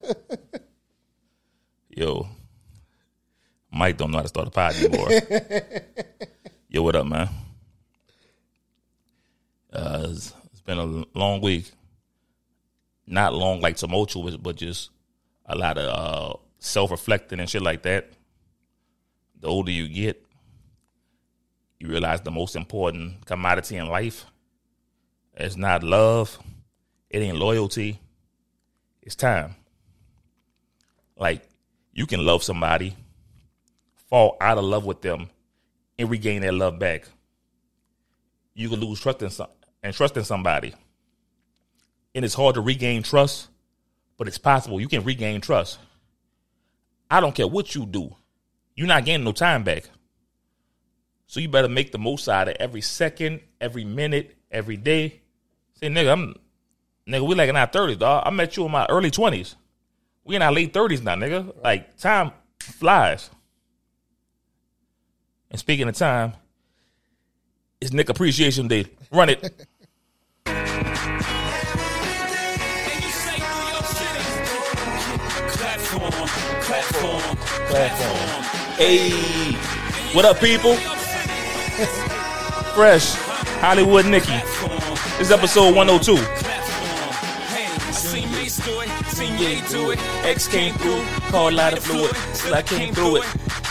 Yo, Mike don't know how to start a pod anymore. Yo, what up, man? Uh, it's, it's been a long week. Not long like tumultuous, but just a lot of uh, self reflecting and shit like that. The older you get, you realize the most important commodity in life is not love, it ain't loyalty, it's time. Like, you can love somebody, fall out of love with them, and regain that love back. You can lose trust in some, and trust in somebody. And it's hard to regain trust, but it's possible. You can regain trust. I don't care what you do. You're not gaining no time back. So you better make the most out of every second, every minute, every day. Say, nigga, I'm nigga, we like in our thirties, dog. I met you in my early twenties. We in our late thirties now, nigga. Like time flies. And speaking of time, it's Nick Appreciation Day. Run it. Hey, what up, people? Fresh Hollywood Nicky. This is episode 102. Hey, seen it, ye do it. X came through, called light of fluid, till I came through it.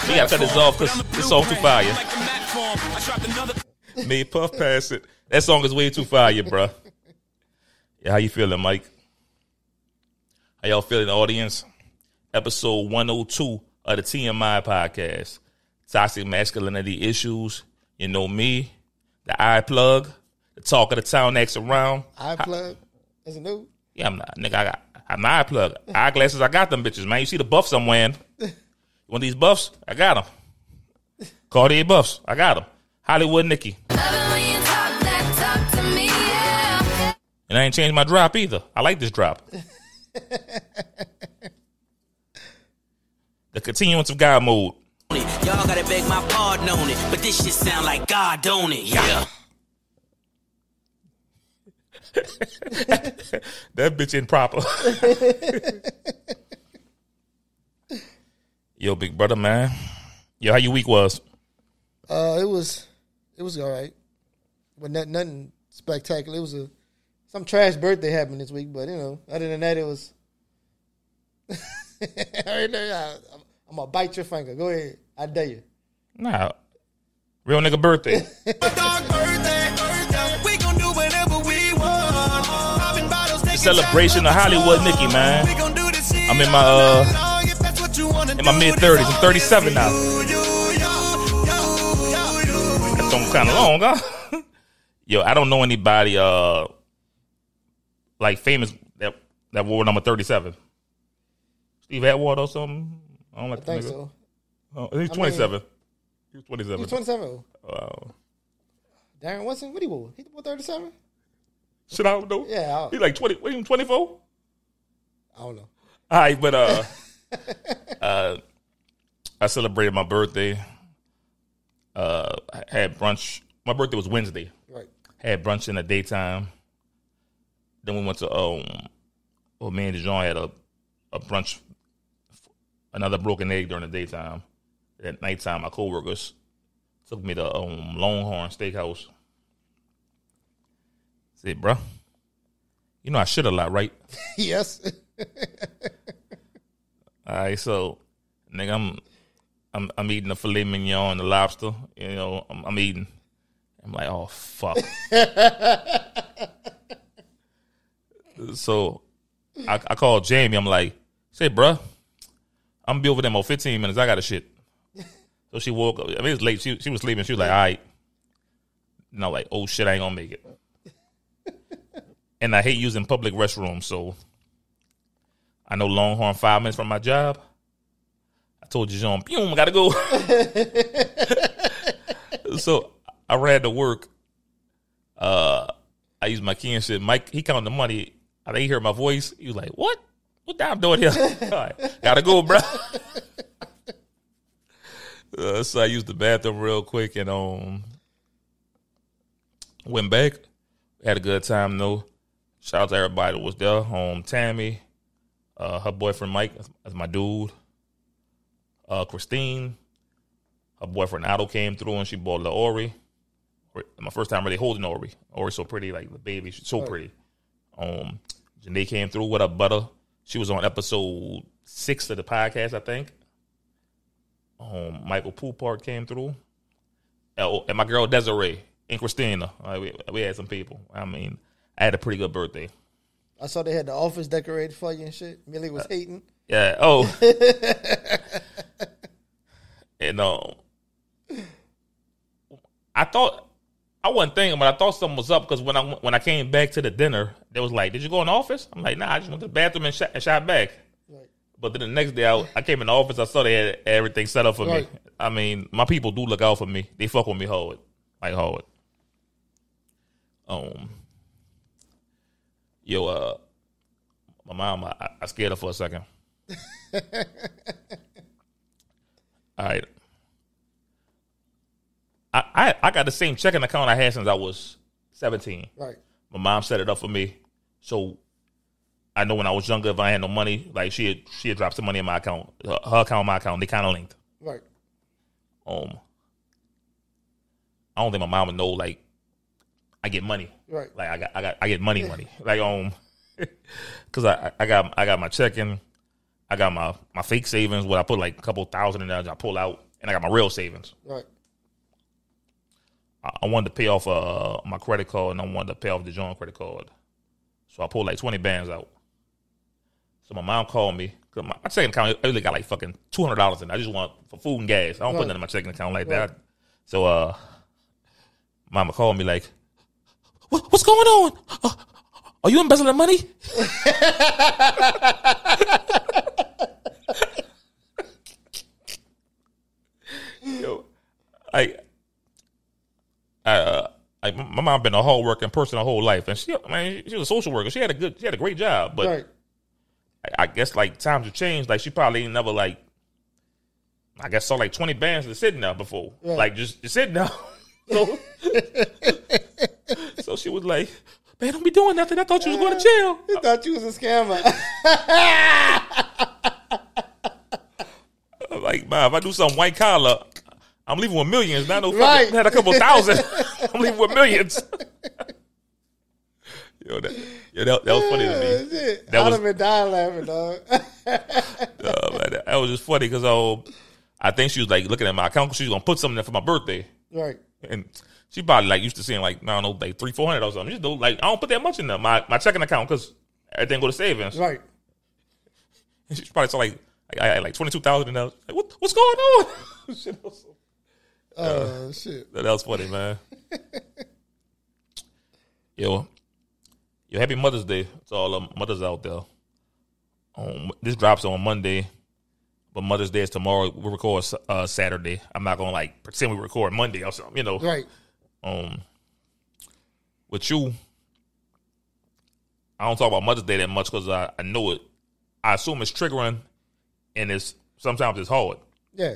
We gotta cut this off because this song too fire. Like the mat form, I dropped another Me puff pass it. That song is way too fire, bro. Yeah, how you feeling, Mike? How y'all feeling, audience? Episode 102 of the TMI podcast. Toxic masculinity issues. You know me, the eye plug, the talk of the town next around. Eye plug. That's a new. Yeah, I'm not, nigga. I got I'm eye plug, eyeglasses. I got them bitches, man. You see the buff somewhere? One of these buffs, I got them. Cartier buffs, I got them. Hollywood yeah. and I ain't changed my drop either. I like this drop. the continuance of God mode. Y'all gotta beg my pardon on it, but this shit sound like God, don't it? Yeah. That bitch improper. Yo, big brother, man. Yo, how your week was? Uh, it was, it was all right, but not, nothing spectacular. It was a some trash birthday happened this week, but you know, other than that, it was. I'm gonna bite your finger. Go ahead, I dare you. Nah, real nigga birthday. Celebration of Hollywood Nicky, man. We gon' do this shit I'm in my, uh, all night long if that's what you wanna in my mid 30s. I'm 37 now. You, you, you, you, you. That song kind of long, huh? Yo, I don't know anybody uh like famous that that wore number 37. Steve Atwater or something. I don't like I think nigga. so. Oh, he's I 27. he's 27. He's 27. Wow. Darren Watson, what he wore? He wore 37? Shit, I don't know. Yeah, I, He like 20. What, he 24? I don't know. All right, but uh, uh, I celebrated my birthday. Uh, I had brunch. My birthday was Wednesday. Right. Had brunch in the daytime. Then we went to um, well, me and Dijon had a a brunch, another broken egg during the daytime. At nighttime, my coworkers took me to um Longhorn Steakhouse. Said, bruh, you know I shit a lot, right? yes. All right, so nigga, I'm I'm I'm eating the filet mignon and the lobster. You know, I'm, I'm eating. I'm like, oh fuck. so I, I called Jamie. I'm like, say, bruh, I'm gonna be over there in about 15 minutes. I got a shit. So she woke up. I mean, it's late. She she was sleeping. She was like, all right. And I'm like, oh shit, I ain't gonna make it. And I hate using public restrooms, so I know Longhorn five minutes from my job. I told you, John, boom, gotta go. so I ran to work. Uh, I used my key and shit. Mike, he counted the money. I think he heard my voice. He was like, "What? What I'm doing here? Gotta go, bro." uh, so I used the bathroom real quick and um went back. Had a good time though. Shout out to everybody that was there. Um, Tammy, Uh, her boyfriend Mike, that's, my dude. Uh, Christine, her boyfriend Otto came through and she bought the Ori. Ori- My first time really holding Ori. Ori's so pretty, like the baby, she's so pretty. Um, Janae came through with a butter. She was on episode six of the podcast, I think. Um, Michael Poupart came through, Oh, and my girl Desiree and Christina. Uh, we, we had some people. I mean, I had a pretty good birthday. I saw they had the office decorated for you and shit. Millie was hating. Yeah. Oh. and um, I thought I wasn't thinking, but I thought something was up because when I when I came back to the dinner, they was like, "Did you go in the office?" I'm like, "Nah, I just went to the bathroom and shot, and shot back." Right. But then the next day, I, I came in the office. I saw they had everything set up for Right. me. I mean, my people do look out for me. They fuck with me hard, like hard. Um, yo, uh, my mom, I, I scared her for a second. All right. I, I I got the same checking account I had since I was seventeen. Right. My mom set it up for me, so I know when I was younger, if I had no money, like she had, she had dropped some money in my account, her, her account, my account, they kind of linked. Right. Um, I don't think my mom would know like I get money, Right. like I got I got I get money, money, like um, because I I got I got my checking, I got my my fake savings where I put like a couple thousand in there, I pull out, and I got my real savings. Right. I, I wanted to pay off uh my credit card and I wanted to pay off the joint credit card. So I pulled like twenty bands out. So my mom called me. Cause my, my checking account I only got like fucking two hundred dollars in. it. I just want for food and gas. I don't put Right. nothing in my checking account like Right. that. So uh, mama called me like, what, "What's going on? Uh, are you embezzling money?" Yo, I uh, like my my mom been a hard working person her whole life, and she, I mean, she was a social worker. She had a good, she had a great job, but right. I, I guess like times have changed. Like she probably ain't never like, I guess saw like twenty bands just sitting there before, Right. like just, just sitting there. So, so she was like, "Man, don't be doing nothing. I thought you was going to jail." I thought you was a scammer. I'm like, man, if I do something white collar, I'm leaving with millions. Not no Right. had a couple thousand. I'm leaving with millions. Yo, that, yeah, that, that was funny to me. That I'd was- have been dying laughing, dog. Uh, man, that, was just funny because um, I think she was like looking at my account she was gonna put something there for my birthday, right. And she probably like used to seeing like I don't know like three four hundred or something. Just do like I don't put that much in there my my checking account because everything go to savings. Right. And she probably saw like like, I had like twenty two thousand in there. Like, what what's going on? Shit, that was so- Oh shit. that was funny, man. yo, yo, happy Mother's Day to all the mothers out there. Um, this drops on Monday, but Mother's Day is tomorrow. We record uh, Saturday. I'm not gonna like pretend we record Monday or something, you know. Right. Um, with you, I don't talk about Mother's Day that much because I, I know it. I assume it's triggering, and it's sometimes it's hard. Yeah.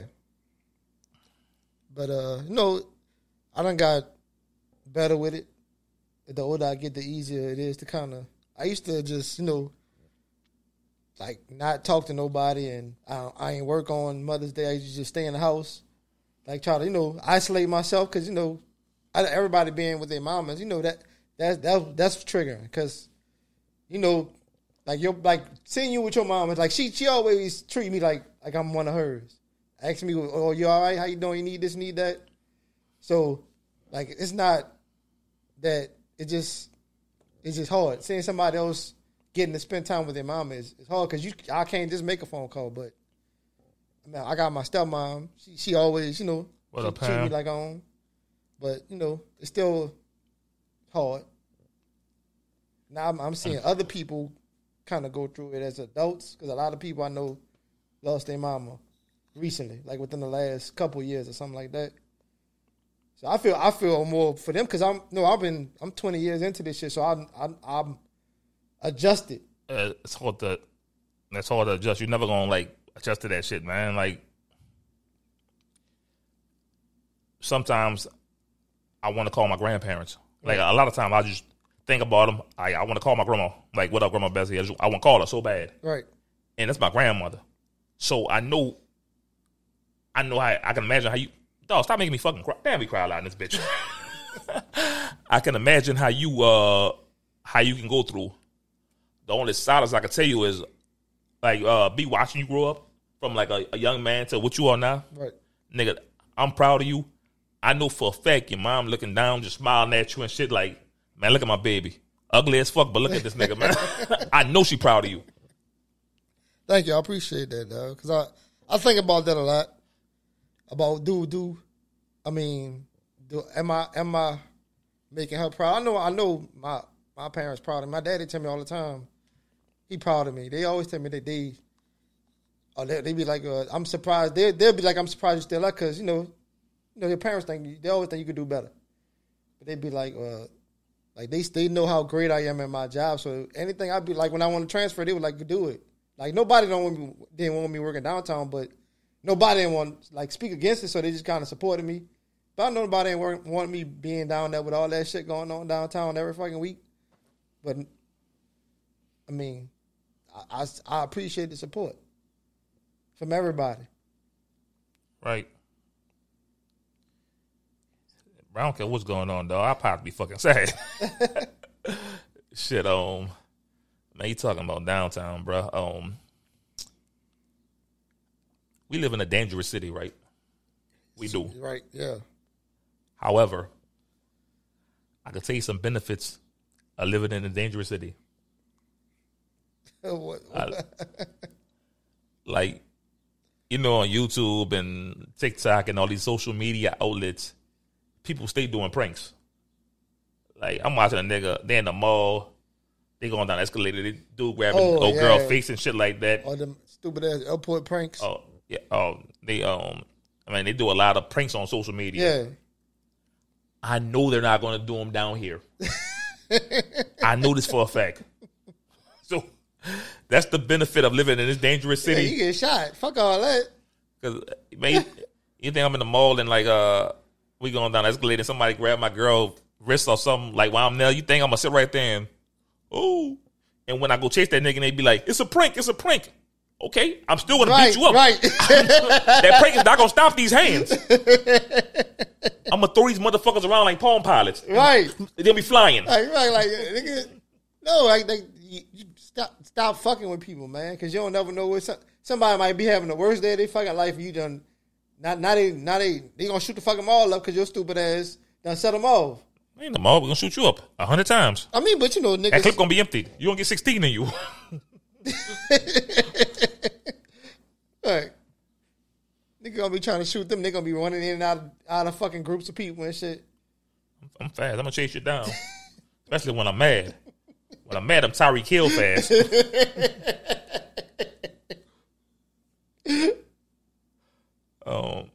But uh, no, I done got better with it. The older I get, the easier it is to kind of. I used to just you know, like not talk to nobody, and I, I ain't work on Mother's Day. I just stay in the house, like try to you know isolate myself because you know, I, everybody being with their mamas, you know that that's that that's triggering because, you know, like your like seeing you with your mom is like she she always treat me like like I'm one of hers. Ask me, oh, you all right? How you doing? You need this, need that. So, like, it's not that it just it's just hard. Seeing somebody else getting to spend time with their mom is it's hard because you I can't just make a phone call. But I, mean, I got my stepmom. She she always you know What she treat me like I own. But you know it's still hard. Now I'm, I'm seeing other people kind of go through it as adults because a lot of people I know lost their mama recently, like within the last couple years or something like that. So I feel I feel more for them because I'm no I've been I'm 20 years into this shit, so I'm I'm, I'm adjusted. uh, it's hard to that's hard to adjust. You're never gonna like adjust to that shit, man. Like sometimes I want to call my grandparents. Like a lot of times I just think about them. I I want to call my grandma. Like what up, grandma Bessie? I, just, I want to call her so bad, Right. and that's my grandmother. So I know, I know how I can imagine how you. Dog, stop making me fucking cry. Damn, me cry a lot in this bitch. I can imagine how you uh how you can go through. The only solace I can tell you is like uh be watching you grow up from like a, a young man to what you are now. Right. Nigga, I'm proud of you. I know for a fact your mom looking down, just smiling at you and shit like, man, look at my baby. Ugly as fuck, but look at this nigga, man. I know she proud of you. Thank you. I appreciate that, dog. Because I, I think about that a lot. About do do, I mean, do am I am I making her proud? I know I know my my parents proud of me. My daddy tell me all the time, he proud of me. They always tell me that they, or they, they be like, uh, I'm surprised. They they'll be like, I'm surprised you still up because you know, you know your parents think they always think you could do better, but they'd be like, uh, like they they know how great I am at my job. So anything I'd be like when I want to transfer, they would like do it. Like nobody don't want me didn't want me working downtown, but nobody didn't want like speak against it. So they just kind of supported me. But I know nobody didn't want me being down there with all that shit going on downtown every fucking week. But I mean, I, I, I appreciate the support from everybody. Right. I don't care what's going on, though. I'll probably be fucking sad. Shit, um, man, you talking about downtown, bro? Um, we live in a dangerous city, right? We do. Right? Yeah. However, I can tell you some benefits of living in a dangerous city. What- I- like you know on YouTube and TikTok and all these social media outlets, people stay doing pranks. Like I'm watching a nigga, they in the mall, they going down the escalator, they do grabbing Oh, old girl yeah. face and shit like that. all them stupid ass airport pranks. Oh yeah, oh they um, I mean they do a lot of pranks on social media. yeah. I know they're not going to do them down here. I know this for a fact. That's the benefit of living in this dangerous Yeah, city. you get shot. Fuck all that. Cause man, you, think I'm in the mall and like uh we going down the escalator and somebody grab my girl wrist or something like while I'm there, you think I'm gonna sit right there and oh and when I go chase that nigga and they be like, It's a prank, it's a prank. Okay, I'm still gonna Right, beat you up. right. That prank is not gonna stop these hands. I'm gonna throw these motherfuckers around like palm pilots. right. They'll be flying. Like, right, like, nigga, no, like, they, you stop, stop fucking with people, man, because you don't never know what some, somebody might be having the worst day of their fucking life. And you done, not, not they, not they, they gonna shoot the fucking all up because your stupid ass done set them off. In the mall, we're gonna shoot you up a hundred times. I mean, but you know, nigga. That clip gonna be empty. You gonna get sixteen in you. right. Nigga gonna be trying to shoot them. They gonna be running in and out of, out of fucking groups of people and shit. I'm fast. I'm gonna chase you down. Especially when I'm mad. When I'm mad, I'm Tyreek Hill fast. um,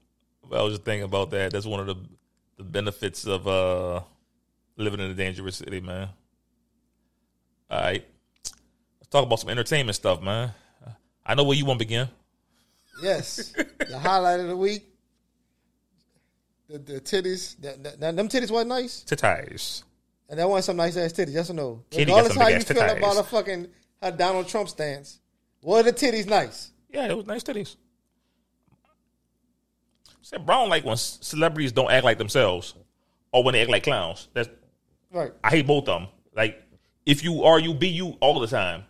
but I was just thinking about that. That's one of the, the benefits of uh living in a dangerous city, man. All right, let's talk about some entertainment stuff, man. I know where you want to begin. Yes, the highlight of the week. The, the titties, that, that, that- them titties wasn't nice. Titties. And that wasn't some nice ass titties, yes or no? Kitty Regardless how you feel about a fucking how Donald Trump stance, were the titties nice? Yeah, it was nice titties. Said Brown like when celebrities don't act like themselves or when they act like clowns. That's Right. I hate both of them. Like if you are you be you all the time.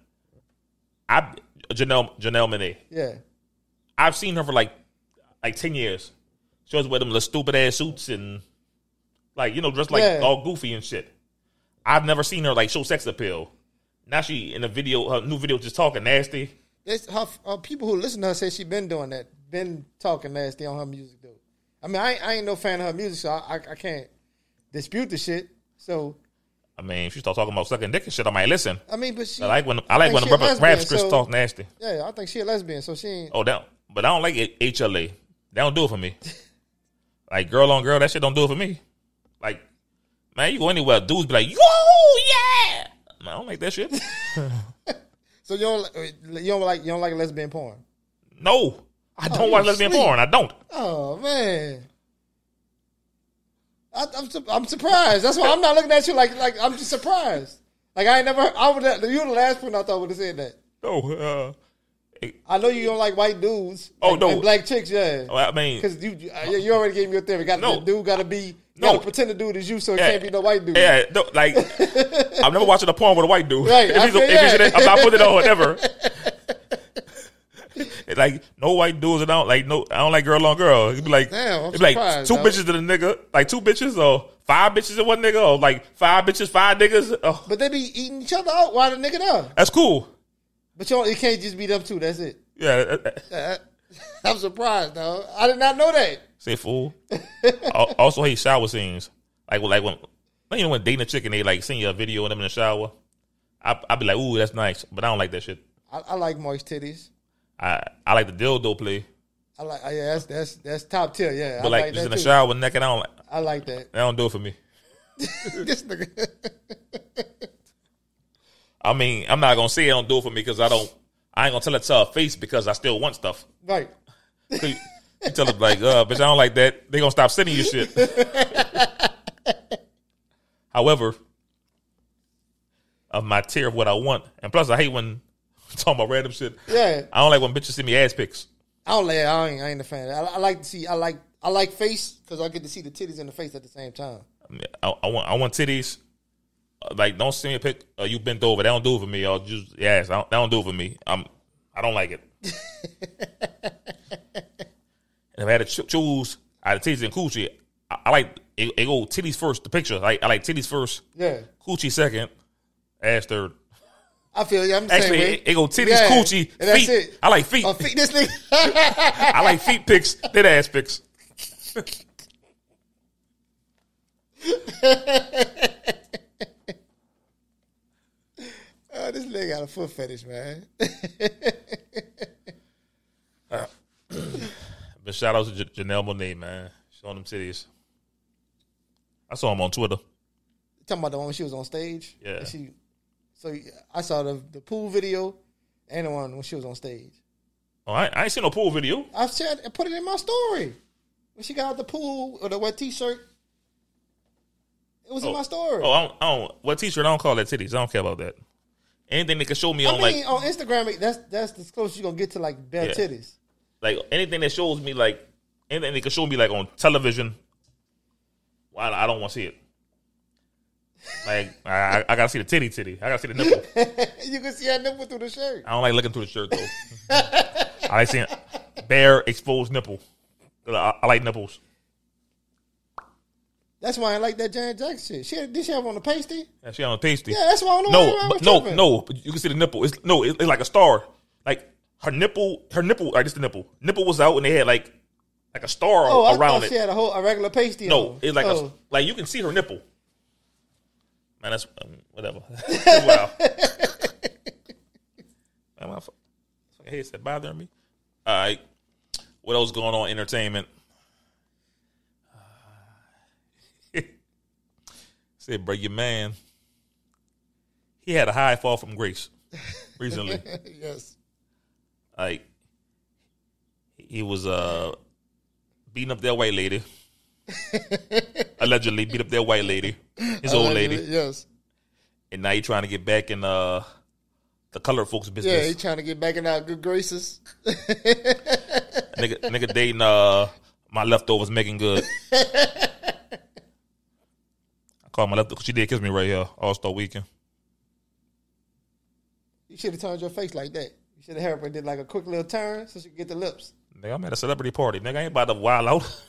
I Janelle Janelle Monae. Yeah. I've seen her for like like ten years. She was with them little stupid ass suits and like you know dressed like Yeah. all goofy and shit. I've never seen her like show sex appeal. Now she in a video, her new video, just talking nasty. It's her, uh, people who listen to her say she been doing that, been talking nasty on her music though. I mean, I, ain't- I ain't no fan of her music, so I, I, I can't dispute the shit. So I mean, if she start talking about sucking dick and shit, I might listen. I mean, but she, I like when I like when the a rap, script so- talk nasty. yeah, I think she a lesbian, so she ain't. Oh, that, but I don't like HLA. They don't do it for me. like girl on girl, that shit don't do it for me. Like, man, you go anywhere, dudes be like, yo, yeah. Man, I don't like that shit. So you don't, you don't like, you don't like lesbian porn? no, I don't you watch lesbian sweet. porn. I don't. Oh man. I, I'm su- I'm surprised. That's why I'm not looking at you like like I'm just surprised. Like I ain't never. I would. You the last person I thought would have said that. No, uh, I know you don't like white dudes. Oh, and- no. and black chicks, yeah. I mean, Because you, you you already gave me your theory. Got No. the dude got to be. No. Got to pretend the dude is you, so it Yeah. can't be no white dude. yeah, no, like I'm never watching a porn with a white dude. Right, If I he's, if he's in yeah. it, I'm not putting it on ever. Like no white dudes, and I don't like no. I don't like girl on girl. It'd be like, Damn, be like two dog. bitches and the nigga, like two bitches or five bitches and one nigga, or like five bitches, five niggas. Oh, But they be eating each other out while the nigga there. that's cool. But you it can't just be them two. That's it. Yeah, Uh, I'm surprised, though. I did not know that. Say fool. Al- also, hate shower scenes. Like, like when you know when dating a chick and they like send you a video of them in the shower. I I be like, ooh, that's nice, but I don't like that shit. I, I like moist titties. I I like the dildo play, I like. uh, Yeah, that's that's that's top tier. Yeah, but I like, like just in the too. shower naked, I don't like. I like that. That don't do it for me. this nigga. I mean, I'm not gonna say it don't do it for me because I don't. I ain't gonna tell it to her face because I still want stuff. right. You, tell them like, uh, bitch, I don't like that. They gonna stop sending you shit. However, of my tier of what I want, and plus I hate when talking about random shit. Yeah. I don't like when bitches send me ass pics. I don't like. I ain't, I ain't a fan. I, I like to see. I like. I like face because I get to see the titties in the face at the same time. I, mean, I, I want I want titties. Uh, Like, don't send me a pic. Uh, you bent over. That don't do it for me. Or just yes, I don't, that don't do it for me. I'm I don't like it. and if I had to cho- choose out of titties and coochie, I, I like it, it go titties first. The picture, like I like titties first, Yeah. coochie second, ass third. I feel you. I'm Actually, it, it go titties, Yeah, coochie, and that's feet. it. I like feet. Oh, feet. This nigga. I like feet pics. Then ass pics. oh, this nigga got a foot fetish, man. But shout out to J- Janelle Monae, man, showing them titties. I saw him on Twitter. Talking about the one when she was on stage. Yeah. And She. So I saw the the pool video and the one when she was on stage. Oh, I, I ain't seen no pool video. I said I put it in my story when she got out the pool or the wet t-shirt. It was in oh. my story. Oh, I don't, I don't. What t-shirt? I don't call that titties. I don't care about that. Anything that can show me I on mean, like on Instagram, that's that's the closest you're gonna get to like bare Yeah. titties. Like anything that shows me like anything that can show me like on television. Well, I, don't want to see it. Like I, I- I gotta see the titty, titty. I gotta see the nipple. you can see that nipple through the shirt. I don't like looking through the shirt though. I like seeing bare exposed nipple. I, I like nipples. That's why I like that Janet Jackson shit. She did she have on the pasty? Yeah, she had on a pasty. Yeah, that's why I don't know No, but no, no. But you can see the nipple. It's no, it's, it's like a star. Like her nipple, her nipple. Like this the nipple. Nipple was out, and they had like like a star Oh, I around thought it. she had a whole a regular pasty. no, on. it's like oh. a like you can see her nipple. Man, that's um, whatever. wow. Man, my fucking head said bothering me. All right, what else going on? Entertainment. Said, bro, your man. He had a high fall from grace recently. yes. Like he was uh beating up that white lady. Allegedly beat up that white lady, his old lady, Yes. and now he trying to get back in uh the color folks business. Yeah, business. he trying to get back in our good graces. nigga, nigga dating uh my leftovers Meagan Good. I call my leftovers. She did kiss me right here All Star Weekend. You should have turned your face like that. You should have her did like a quick little turn so she could get the lips. Nigga, I'm at a celebrity party. Nigga, I ain't about to wild out.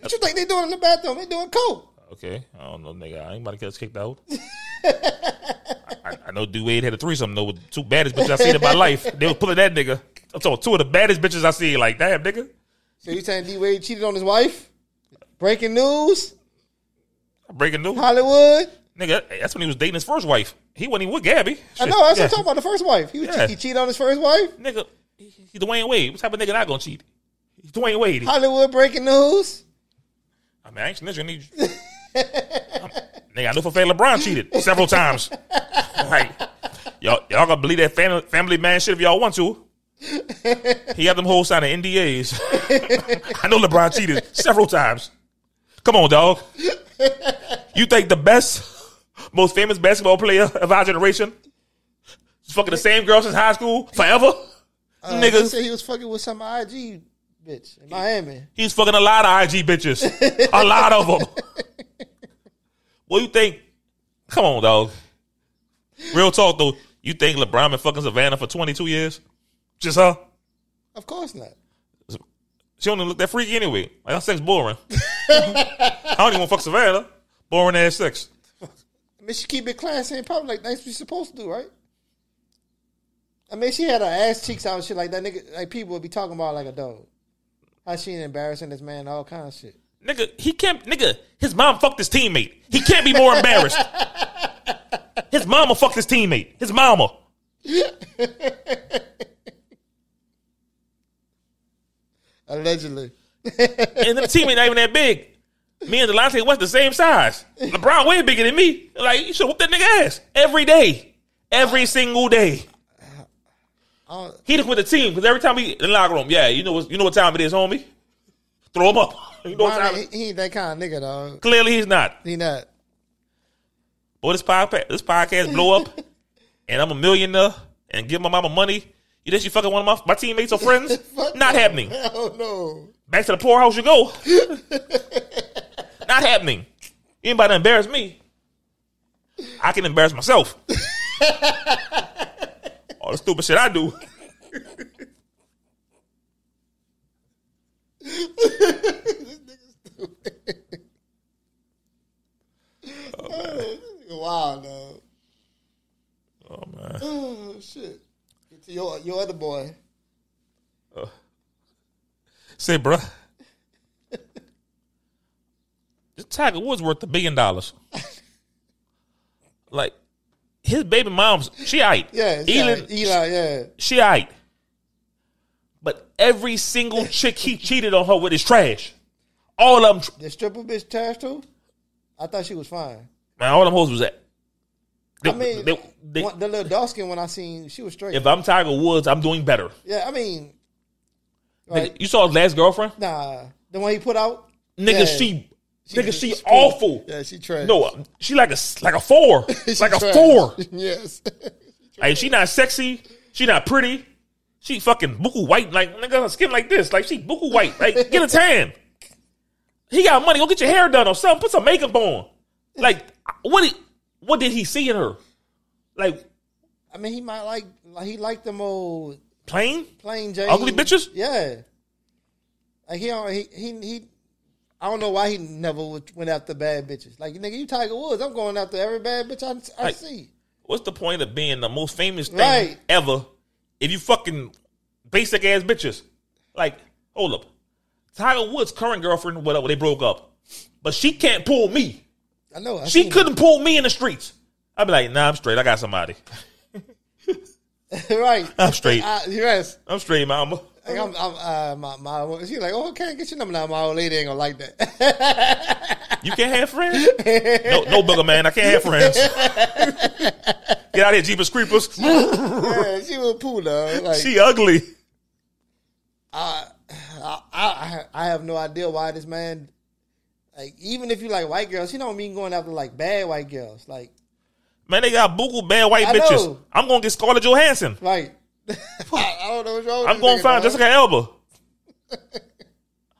What you think they doing in the bathroom? They doing coke. Okay, I don't know, nigga. I ain't about to get us kicked out. I, I know D Wade had a threesome though with two baddest bitches I seen in my life. They was pulling that nigga. I'm talking two of the baddest bitches I see. Like, damn, nigga. So you saying D Wade cheated on his wife? Breaking news. Breaking news, Hollywood. nigga. That's when he was dating his first wife. He wasn't even with Gabby. I know. That's what yeah. I'm talking about. The first wife. He was Yeah. he cheated on his first wife. Nigga, he, Dwyane Wade. What type of nigga not gonna cheat? He's Dwyane Wade. Hollywood breaking news. I mean, I ain't snitching. Need you. Nigga, I know for fact LeBron cheated several times. Right. Y'all, y'all gonna believe that family, family man shit if y'all want to. He had them whole sign of NDAs. I know LeBron cheated several times. Come on, dog. You think the best, most famous basketball player of our generation fucking the same girl since high school forever? Uh, Niggas, said he was fucking with some IG bitch in Miami. he's fucking a lot of IG bitches. a lot of them. What do you think? Come on, dog. Real talk though. You think LeBron been fucking Savannah for 22 years? Just her? Of course not. She don't even look that freaky anyway. Like her sex boring. I don't even want to fuck Savannah. Boring ass sex. Mean, she keep it classy and public like that's what you're supposed to do, right? I mean, she had her ass cheeks out and shit like that. Nigga, like people would be talking about like a dog. How she embarrassing this man, all kind of shit. Nigga, he can't. Nigga, his mom fucked his teammate. He can't be more embarrassed. His mama fucked his teammate. His mama. Allegedly. And the teammate not even that big. Me and Delonte West the same size. LeBron way bigger than me. Like you should whoop that nigga ass every day, every single day. I He just with the team because every time we in the locker room, yeah, you know what you know what time it is, homie. Throw him up. You know what time? he, he ain't that kind of nigga, dog. Clearly, he's not. He not. Boy, this podcast, this podcast blow up, and I'm a millionaire and give my mama money. You think she fucking one of my, my teammates or friends? Not happening. Oh no. Back to the poorhouse you go. Not happening. You ain't about to embarrass me. I can embarrass myself. All the stupid shit I do. Wow, dog. Oh man. Oh shit. Get to your your other boy. Uh, say, bruh. This Tiger Woods worth a billion dollars. like, his baby mom's, she aight. Yeah, Eli, Eli, yeah. she aight. But every single chick he cheated on her with is trash. All of them, The stripper bitch trash too. I thought she was fine. man, all them hoes was that. They- I mean, they- they- one- the little dark skin when I seen she was straight. if I'm Tiger Woods, I'm doing better. yeah, I mean, Nigga. You saw his last girlfriend? Nah, the one he put out. Nigga, Yeah. she, nigga, she she's awful. Yeah, she trash. No, uh, she like a like a four, She like a trash. four. yes. Like she not sexy, she not pretty. She fucking buku white, like nigga, her skin like this, like she buku white. Like get a tan. He got money. Go get your hair done or something. Put some makeup on. Like what? Did, what did he see in her? Like I mean, he might like, like he liked them old plain? plain Jane. Ugly bitches? Yeah. Like he don't he he he. I don't know why he never went after bad bitches. Like nigga, you Tiger Woods. I'm going after every bad bitch I, I Like- see. What's the point of being the most famous thing Right. ever if you fucking basic ass bitches? Like, hold up. Tiger Woods' current girlfriend, whatever, they broke up. But she can't pull me. I know. I She couldn't pull me in the streets. I'd be like, nah, I'm straight. I got somebody. right. I'm straight. I, yes. I'm straight, mama. Like I'm, I'm uh, my, my, she's like, oh, okay, get your number now. My old lady ain't gonna like that. You can't have friends? No, no booger man. I can't have friends. Get out of here, Jeepers Creepers. yeah, she was cool though. Like, She ugly. I, I, I have no idea why this man, like, even if you like white girls, he don't mean going after like bad white girls. Like, Man, they got buku bad white I bitches. know. I'm gonna get Scarlett Johansson. right. I, I don't know what's wrong. with I'm gonna find. Jessica Alba.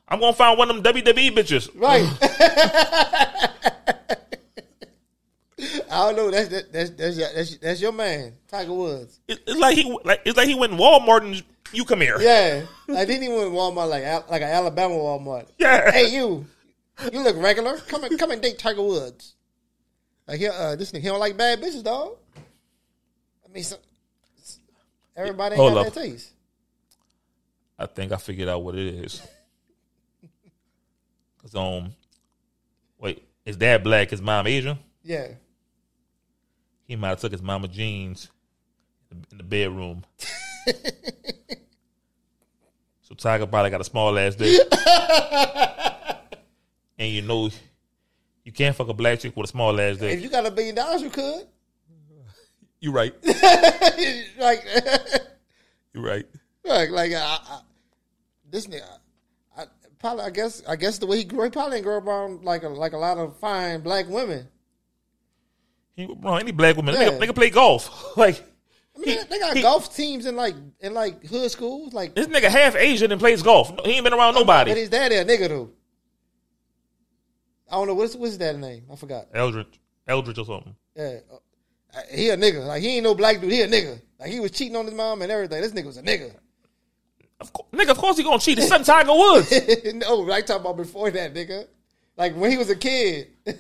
I'm gonna find one of them WWE bitches. Right. I don't know. That's that, that's that's your, that's, that's your man, Tiger Woods. It- It's like he like it's like he went Walmart and you come here. Yeah, like didn't even went Walmart like like an Alabama Walmart. Yeah. Hey, you, you look regular. Come and come and date Tiger Woods. Like he, uh, this nigga, he don't like bad bitches, dog. I mean, some, everybody ain't Hold got up. that taste. I think I figured out what it is. Cause um, wait, his dad black, his mom Asian. Yeah, He might have took his mama jeans in the bedroom. so Tiger probably got a small ass dick. and you know, you can't fuck a black chick with a small ass dick. if you got a billion dollars, you could. You right. like, you're right. like, like I, I, this nigga. I, probably, I guess, I guess the way he grew, he probably didn't grow up around like a like a lot of fine black women. He, bro, any black woman, Yeah. nigga, nigga play golf. like, I mean, they got he- golf teams in like in like hood schools. Like, This nigga half Asian and plays golf. He ain't been around but nobody. his daddy a nigga though. I don't know what's what's his dad's name. I forgot. Eldridge, Eldridge or something. Yeah, he a nigga. Like he ain't no black dude. He a nigga. Like he was cheating on his mom and everything. This nigga was a nigga. Of course, nigga, of course he gonna cheat. His son Tiger Woods. no, I talking about before that nigga. Like when he was a kid.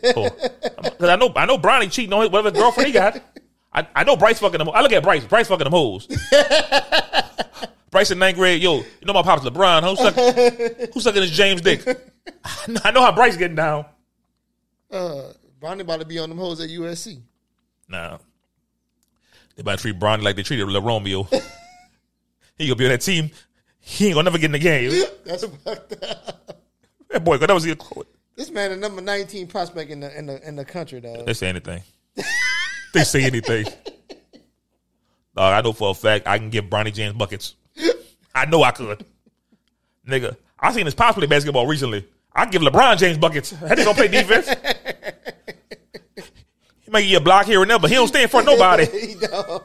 Because I know, I know Bronny cheating on his, whatever girlfriend he got. I, I know Bryce fucking them. I look at Bryce. Bryce fucking them hoes. Bryce in ninth grade. Yo, you know my pops LeBron. Who's sucking, who's sucking his James dick? I know- I know how Bryce getting down. uh, Bronny about to be on them hoes at USC. Nah. They about to treat Bronny like they treated Romeo. he gonna be on that team. He ain't gonna never get in the game. That's fucked up. That boy gonna never see a. This man, the number nineteen prospect in the in the in the country, though. They say anything. they say anything. Dog, I know for a fact I can give Bronny James buckets. I know I could. Nigga, I seen his pops play basketball recently. I give LeBron James buckets. That nigga gonna play defense. He may get a block here and there, but he don't front of nobody. He don't.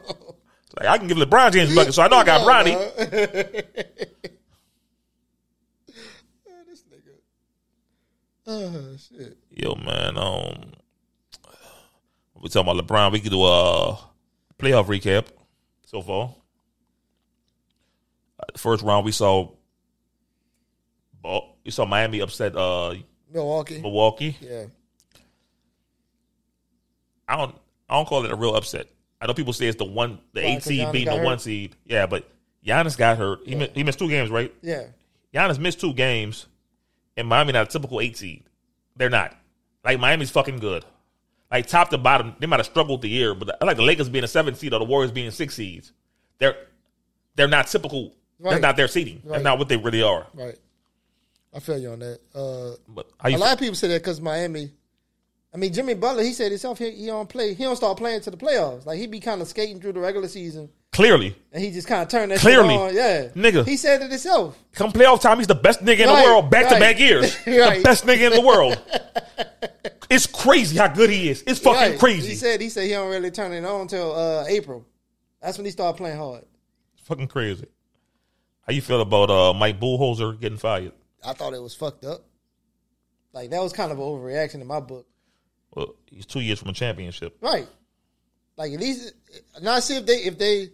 Like I can give LeBron James buckets, so I know I got Bronny. this nigga. Oh shit. Yo, man, um, we talking about LeBron. We could do a playoff recap so far. Uh, first round, we saw, we saw Miami upset uh, Milwaukee. Milwaukee. Yeah. I don't, I don't call it a real upset. I know people say it's the one, the Why, eight seed beating the hurt? one seed. Yeah, but Giannis got hurt. He mi- he missed two games, right? Yeah. Giannis missed two games, and Miami not a typical eight seed. They're not. Like Miami's fucking good. Like top to bottom, they might have struggled the year, but I like the Lakers being a seven seed or the Warriors being six seeds. They're they're not typical. That's Right. not their seeding. Right. That's not what they really are. Right. I feel you on that. Uh, a lot of people say that because Miami. I mean, Jimmy Butler, he said himself, he, he don't play. He don't start playing to the playoffs. Like he be kind of skating through the regular season, clearly and he just kind of turned that Clearly. shit on. Yeah, Nigga. He said it himself. come playoff time, he's the best nigga in Right, the world, back to back years. Right. The best nigga in the world. it's crazy how good he is. It's fucking Right. crazy. He said he said he don't really turn it on until uh, April. That's when he started playing hard. It's fucking crazy. How you feel about uh, Mike Budenholzer getting fired? I thought it was fucked up. Like that was kind of an overreaction in my book. Well, he's two years from a championship. Right. Like at least now see if they if they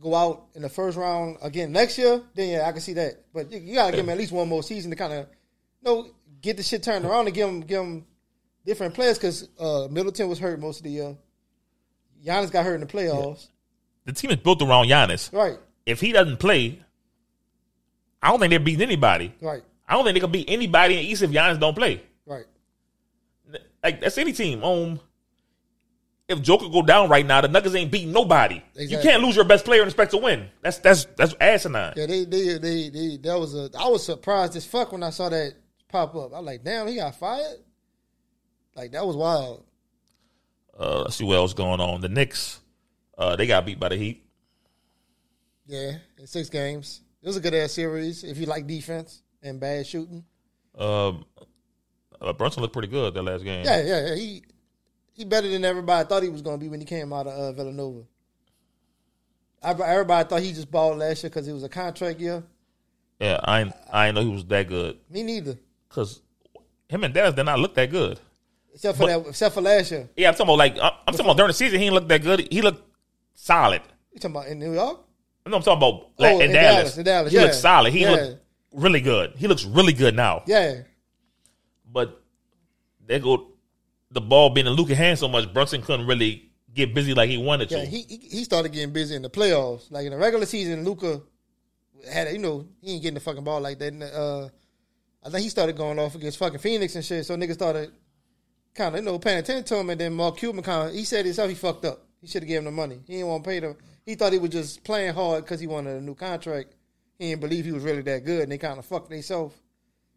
go out in the first round again next year, then yeah, I can see that. But you, you gotta give them at least one more season to kind of you know get the shit turned around and give them give them different players because uh, Middleton was hurt most of the year. Giannis got hurt in the playoffs. The team is built around Giannis. Right. If he doesn't play, I don't think they're beating anybody. Right. I don't think they can beat anybody in the East if Giannis don't play. Like that's any team. Um, if Joker go down right now, the Nuggets ain't beating nobody. You can't lose your best player and expect to win. That's that's that's asinine. Yeah, they they they, they that was a I was surprised as fuck when I saw that pop up. I'm like, damn, he got fired. Like that was wild. Uh, let's see what else going on. The Knicks, uh, they got beat by the Heat. Yeah, in six games. It was a good ass series if you like defense and bad shooting. Um, uh, Brunson looked pretty good that last game. Yeah, yeah, yeah. He he better than everybody thought he was going to be when he came out of uh, Villanova. I- Everybody thought he just balled last year because it was a contract year. yeah. I ain't, I ain't know he was that good Me neither, because him and Dallas did not look that good. except for But- that. Except for last year. Yeah, I'm talking about like I'm I'm talking about during the season. He didn't look that good. He looked solid. You talking about in New York? No, I'm talking about like, Oh, in, in Dallas. Dallas, in Dallas, he yeah. looked solid. He Yeah. looked really good. He looks really good now. Yeah, But they go the ball being in Luka hands so much, Brunson couldn't really get busy like he wanted to. yeah. He he he started getting busy in the playoffs. Like in the regular season, Luka had you know he ain't getting the fucking ball like that. Uh, I think he started going off against fucking Phoenix and shit. So niggas started kind of you know paying attention to him. And then Mark Cuban kind of he said himself he fucked up. He should have gave him the money. He didn't want to pay them. He thought he was just playing hard because he wanted a new contract. He didn't believe he was really that good, and they kind of fucked themselves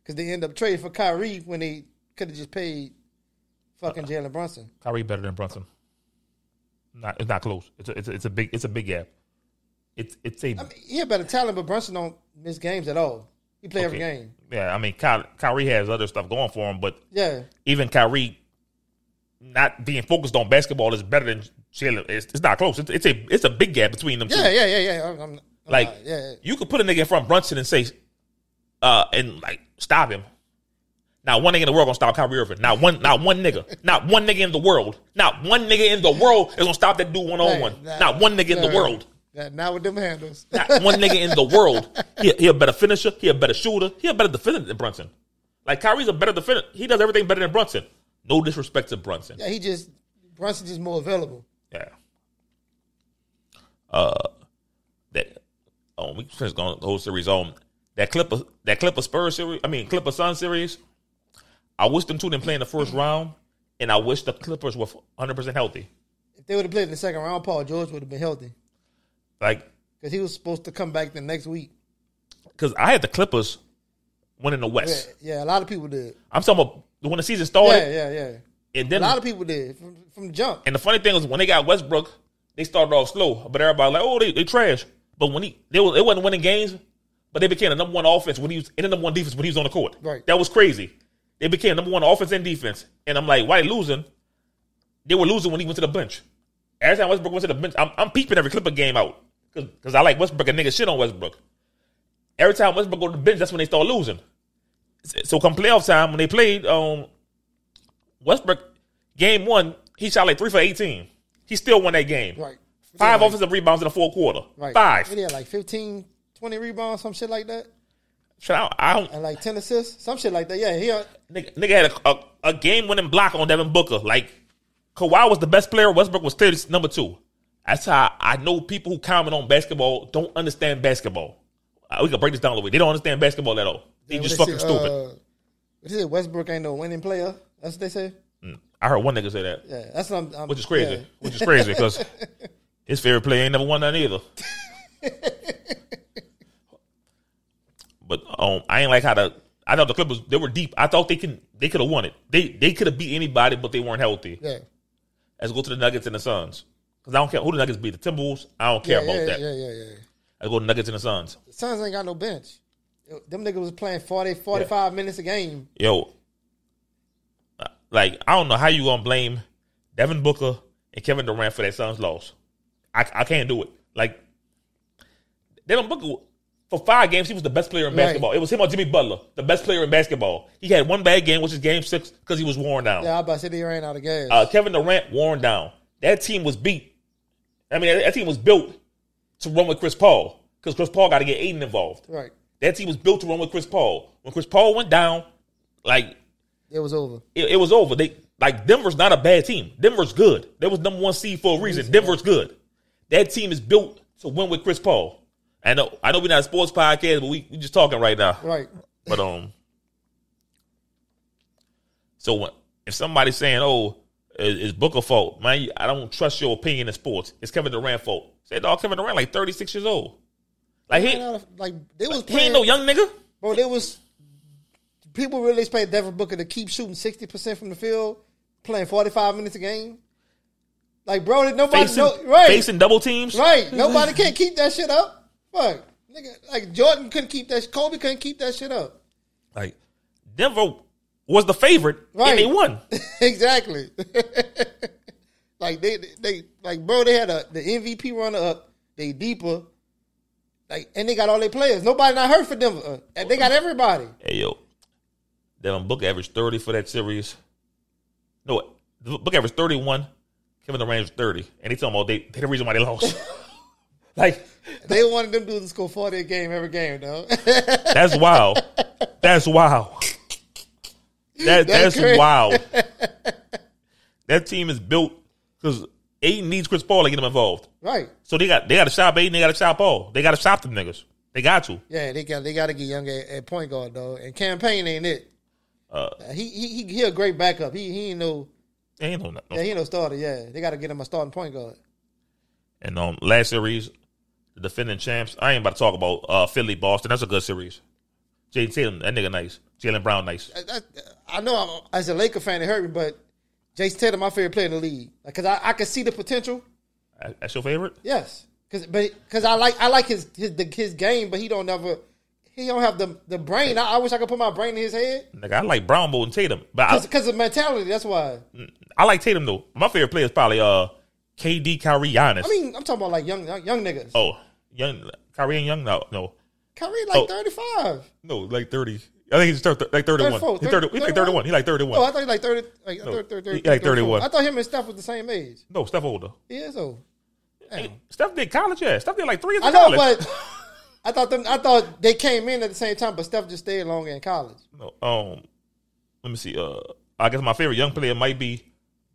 because they end up trading for Kyrie when they could have just paid fucking Jalen Brunson. Kyrie better than Brunson. Not it's not close. It's a, it's a, it's a big it's a big gap. It's it's a I mean, he had better talent, but Brunson don't miss games at all. He play every game. Yeah, I mean Ky- Kyrie has other stuff going for him, but Yeah, even Kyrie not being focused on basketball is better than Jalen, it's, it's not close. It's, it's a it's a big gap between them two. Yeah, yeah, yeah, yeah. I'm, I'm, Like uh, yeah, yeah. you could put a nigga in front of Brunson and say, uh, and like stop him. Not one nigga in the world gonna stop Kyrie Irving. Not one, not one nigga. Not one nigga in the world. Not one nigga in the world is gonna stop that dude one on one. Not one nigga in the world. nah, Not with them handles. Not one nigga in the world. He, he a better finisher. He a better shooter. He a better defender than Brunson. Like Kyrie's a better defender. He does everything better than Brunson. No disrespect to Brunson. yeah, he just Brunson's just more available. Yeah. Uh, that. Oh, we finished going the whole series on that Clipper that Clipper Spurs series. I mean Clipper Sun series. I wish them two didn't play in the first round, and I wish the Clippers were 100 percent healthy. If they would have played in the second round, Paul George would have been healthy Like, because he was supposed to come back the next week. because I had the Clippers winning the West. yeah, a lot of people did. I'm talking about when the season started, Yeah, yeah, yeah. and then A lot of people did from from jump. And the funny thing was when they got Westbrook, they started off slow, but everybody like, oh, they, they trash. But when he they, was, they wasn't winning games, but they became the number one offense when he was and the number one defense when he was on the court. Right. That was crazy. They became number one offense and defense. And I'm like, why they losing? They were losing when he went to the bench. Every time Westbrook went to the bench, I'm, I'm peeping every Clipper game out because I like Westbrook and niggas shit on Westbrook. Every time Westbrook go to the bench, that's when they start losing. So come playoff time, when they played um, Westbrook, game one, he shot like three for 18. He still won that game. Right. Five Yeah, offensive rebounds in the fourth quarter. Right. Five. Had like 15, 20 rebounds, some shit like that, Shit, I, I don't, and like ten assists, some shit like that. Yeah, he. uh, nigga, nigga had a, a, a game winning block on Devin Booker. Like, Kawhi was the best player. Westbrook was clearly number two. That's how I know people who comment on basketball don't understand basketball. Uh, we can break this down a little bit. They don't understand basketball at all. They Yeah, just fucking say, stupid. Uh, what is it? Westbrook ain't no winning player. That's what they say. I heard one nigga say that, Yeah, that's what I'm. I'm which is crazy. yeah. Which is crazy because his favorite player ain't never won that either. but um, I ain't like how the. I thought the Clippers they were deep. I thought they can they could have won it. They they could have beat anybody, but they weren't healthy. Yeah, Let's go to the Nuggets and the Suns. Because I don't care who the Nuggets beat. The Timberwolves, I don't care yeah, about yeah, that. yeah, yeah, yeah. Let's go to the Nuggets and the Suns. The Suns ain't got no bench. Them niggas was playing 40, 45 minutes a game. Yo, like, I don't know how you to blame Devin Booker and Kevin Durant for that Suns loss. I, I can't do it. Like, Devin Booker, for five games, he was the best player in Right. basketball. It was him or Jimmy Butler, the best player in basketball. He had one bad game, which is game six, because he was worn down. Yeah, I about to say they ran out of gas. uh, Kevin Durant worn down. That team was beat. I mean, that, that team was built to run with Chris Paul because Chris Paul got to get Ayton involved. right. That team was built to run with Chris Paul. When Chris Paul went down, like It was over. it, it was over. They like Denver's not a bad team. Denver's good. They was number one seed for a reason. Denver's good. That team is built to win with Chris Paul. I know. I know we're not a sports podcast, but we we just talking right now. Right. But um, so when, if somebody's saying, "Oh, is Booker fault?" Man, I don't trust your opinion in sports. It's Kevin Durant fault. Say, dog, Kevin Durant like thirty six years old. Like he, of- like they was he playing. ain't no young nigga. Bro, there was people really expect Devin Booker to keep shooting sixty percent from the field, playing forty five minutes a game. Like, bro, did nobody Facing, know, right, facing double teams. right. Nobody can't keep that shit up. Fuck, nigga, like Jordan couldn't keep that. Kobe couldn't keep that shit up. Like Denver was the favorite, Right. and they won. exactly. like they, they, like bro, they had a the MVP runner up. They deeper. Like, and they got all their players. Nobody not hurt for them. Uh, and they got everybody. Hey yo, Devin Book averaged thirty for that series. No, Book averaged thirty one. Kevin Durant was thirty, and they talking about they, they the reason why they lost. like They wanted them dudes to score forty a game every game, though. that's wild. That's wild. That That's that's wild. that team is built because Ayton needs Chris Paul to get him involved. right. So they got they got to shop Ayton, they got to shop Paul, they got to shop them niggas. They got to. Yeah, they got they got to get young at, at point guard though. And Cam Payne ain't it. Uh, he he he he a great backup. He he ain't no ain't no, no yeah he ain't no starter. Yeah, they got to get him a starting point guard. And um, last series, the defending champs. I ain't about to talk about uh, Philly Boston. That's a good series. Jayson Tatum, that nigga nice. Jaylen Brown nice. I, I, I know I'm, as a Laker fan, it hurt me, but Jayson Tatum, my favorite player in the league, because I, I can see the potential. That's your favorite? Yes, because but because I like I like his his the, his game, but he don't never he don't have the the brain. I, I wish I could put my brain in his head Nigga, I like Brown more than Tatum, but because of mentality. That's why. I like Tatum though. My favorite player is probably uh KD, Kyrie, Giannis. I mean, I'm talking about like young young, young niggas. oh, young Kyrie and Young. No, no, Kyrie like oh. 35. no, like thirty. I think he's thir- like thirty-one. 34, he's, 30, he's like thirty-one. He's like thirty-one. Oh, I thought he like 30. Like, No, 30, 30, he like 31. I thought him and Steph was the same age. no, Steph older. He is old. Damn. Steph did college. Yeah, Steph did like three years I know, college. but I thought them. I thought they came in at the same time, but Steph just stayed longer in college. No, um, let me see. Uh, I guess my favorite young player might be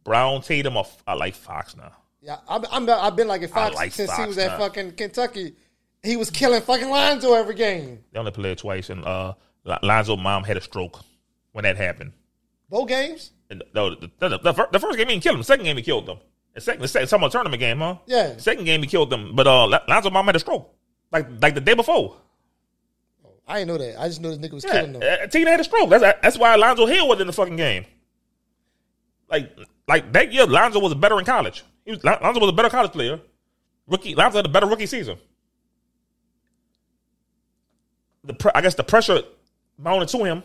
Brown Tatum. Or I like Fox now. Yeah, I'm, I'm, I've been like a Fox like since he was at fucking Kentucky. He was killing fucking Lonzo every game. They only played twice, and uh, Lonzo mom had a stroke when that happened. Both games. No, the, the, the, the first game he didn't kill him. The second game he killed them. The second, the second, some tournament game, huh? Yeah. The second game he killed them, but uh, Lonzo mom had a stroke, like like the day before. I didn't know that. I just know this nigga was Yeah, killing them. uh, Tina had a stroke. That's that's why Lonzo Hill was in the fucking game. Like like that year, Lonzo was better in college. He was, Lonzo was a better college player. Rookie Lonzo had a better rookie season. The pre- I guess the pressure mounted to him,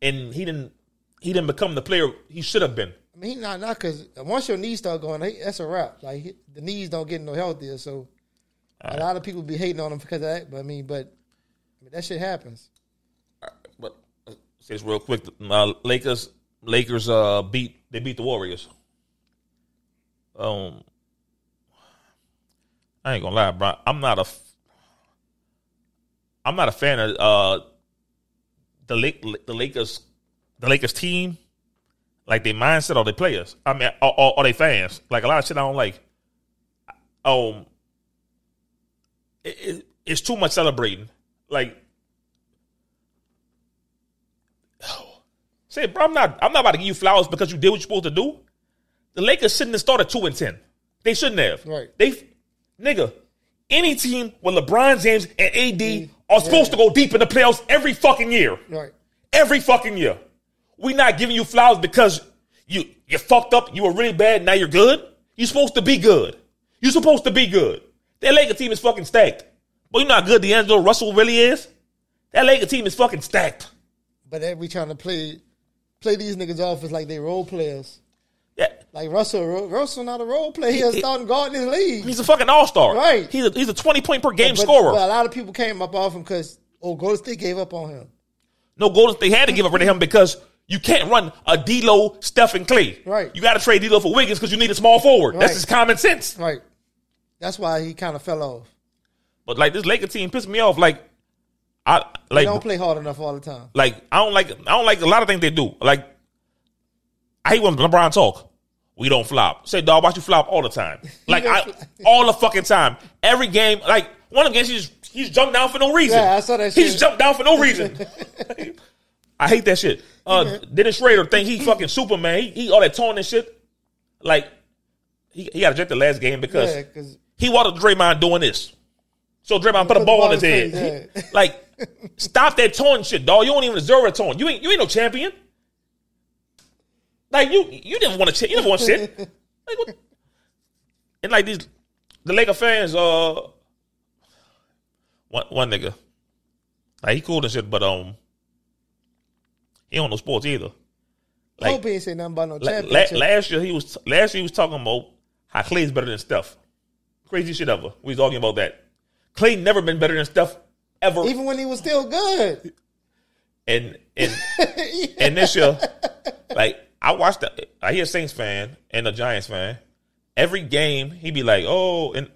and he didn't he didn't become the player he should have been. I mean, he not not because once your knees start going, that's a wrap. Like the knees don't get no healthier. So a lot of people be hating on him because of that. But I mean, but I mean, that shit happens. But uh, say this real quick: uh, Lakers Lakers uh, beat they beat the Warriors. Um, I ain't gonna lie, bro. I'm not a I'm not a fan of uh the Lake the Lakers the Lakers team, like their mindset or their players. I mean, or, or, or they fans. Like a lot of shit I don't like. Um, it, it, it's too much celebrating. Like Say, bro, I'm not. I'm not about to give you flowers because you did what you're supposed to do. The Lakers shouldn't have started two and ten. They shouldn't have. Right. They, nigga, any team with LeBron James and AD mm. are supposed to go deep in the playoffs every fucking year. Right. Every fucking year. We not giving you flowers because you you fucked up. You were really bad. Now you're good. You're supposed to be good. You're supposed to be good. That Lakers team is fucking stacked. But you know how good D'Angelo Russell really is. That Lakers team is fucking stacked. But every trying to play play these niggas off as like they role players. Yeah. Like Russell, Russell not a role player. He starting guard in his league. He's a fucking all star. Right. He's a, he's a 20 point per game but, scorer. But a lot of people came up off him because oh, Golden State gave up on him. no, Golden State had to give up to him because you can't run a D'Lo, Steph, and Clay. Right. You got to trade D'Lo for Wiggins because you need a small forward. That's just common sense. Right. That's why he kind of fell off. But like this Laker team pissed me off. Like I They like don't play hard enough all the time. like I don't like I don't like a lot of things they do. Like I hate when LeBron talk. We don't flop. Say dog, watch you flop all the time. Like I, all the fucking time. Every game, like one of the games, he's just he's jumped down for no reason. Yeah, I saw that shit. He's shit. jumped down for no reason. I hate that shit. Uh, Dennis Schröder think he fucking Superman. He, he all that tone and shit. Like he, he got ejected last game because Yeah, he wanted Draymond doing this. So Draymond put a the ball ball on his head. his face, yeah. He- like, stop that tone shit, dog. You don't even deserve a tone. You ain't you ain't no champion. Like you you didn't want to ch- you didn't want shit. Like what? And like these the Laker fans, uh, one one nigga, like he cool and shit, but um, he don't know sports either. I hope he ain't say nothing about no La- la- championship. last year he was last year he was talking about how Clay's better than Steph. Crazy shit ever. We was arguing about that. Clay never been better than Steph ever. Even when he was still good. and and and this year, like I watched the I hear Saints fan and a Giants fan. Every game he'd be like, oh, and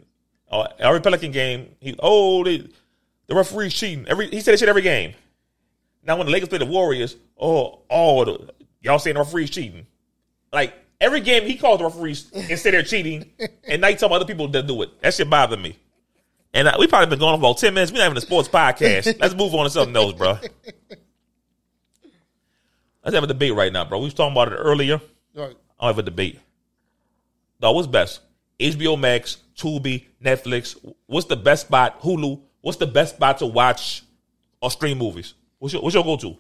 uh, every Pelican game he oh they, the referee's cheating. Every he said that shit every game. Now when the Lakers play the Warriors, oh oh the, y'all saying the referee's cheating. Like every game he calls the referees and say they're cheating, and now you talking about other people that do it. That shit bother me. And uh, we probably been going on for about ten minutes. We're not having a sports podcast. Let's move on to something else, bro. Let's have a debate right now, bro. We was talking about it earlier. Right. I'll have a debate. Dog, what's best? HBO Max, Tubi, Netflix. What's the best spot? Hulu. What's the best spot to watch or stream movies? What's your, what's your go to?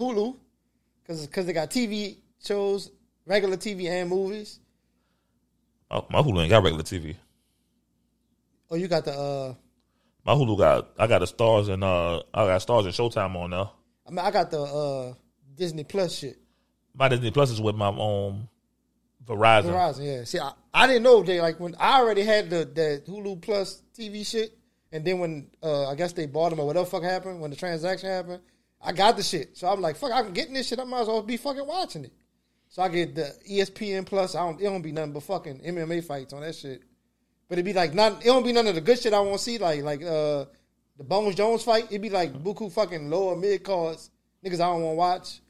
Hulu, because they got TV shows, regular TV and movies. Oh, my Hulu ain't got regular TV. Oh, you got the. uh My Hulu got I got the Starz and uh I got Starz and Showtime on there. I mean, I got the uh Disney Plus shit. My Disney Plus is with my um Verizon. Verizon, yeah. See, I, I didn't know they like when I already had the the Hulu Plus TV shit, and then when uh, I guess they bought them or whatever fuck happened when the transaction happened, I got the shit. So I'm like, fuck, I'm getting this shit. I might as well be fucking watching it. So I get the ESPN Plus. I don't. It don't be nothing but fucking MMA fights on that shit. But it'd be like not. It don't be none of the good shit I want to see. Like like uh the Bones Jones fight. it'd be like buku fucking lower mid cards niggas I don't want to watch,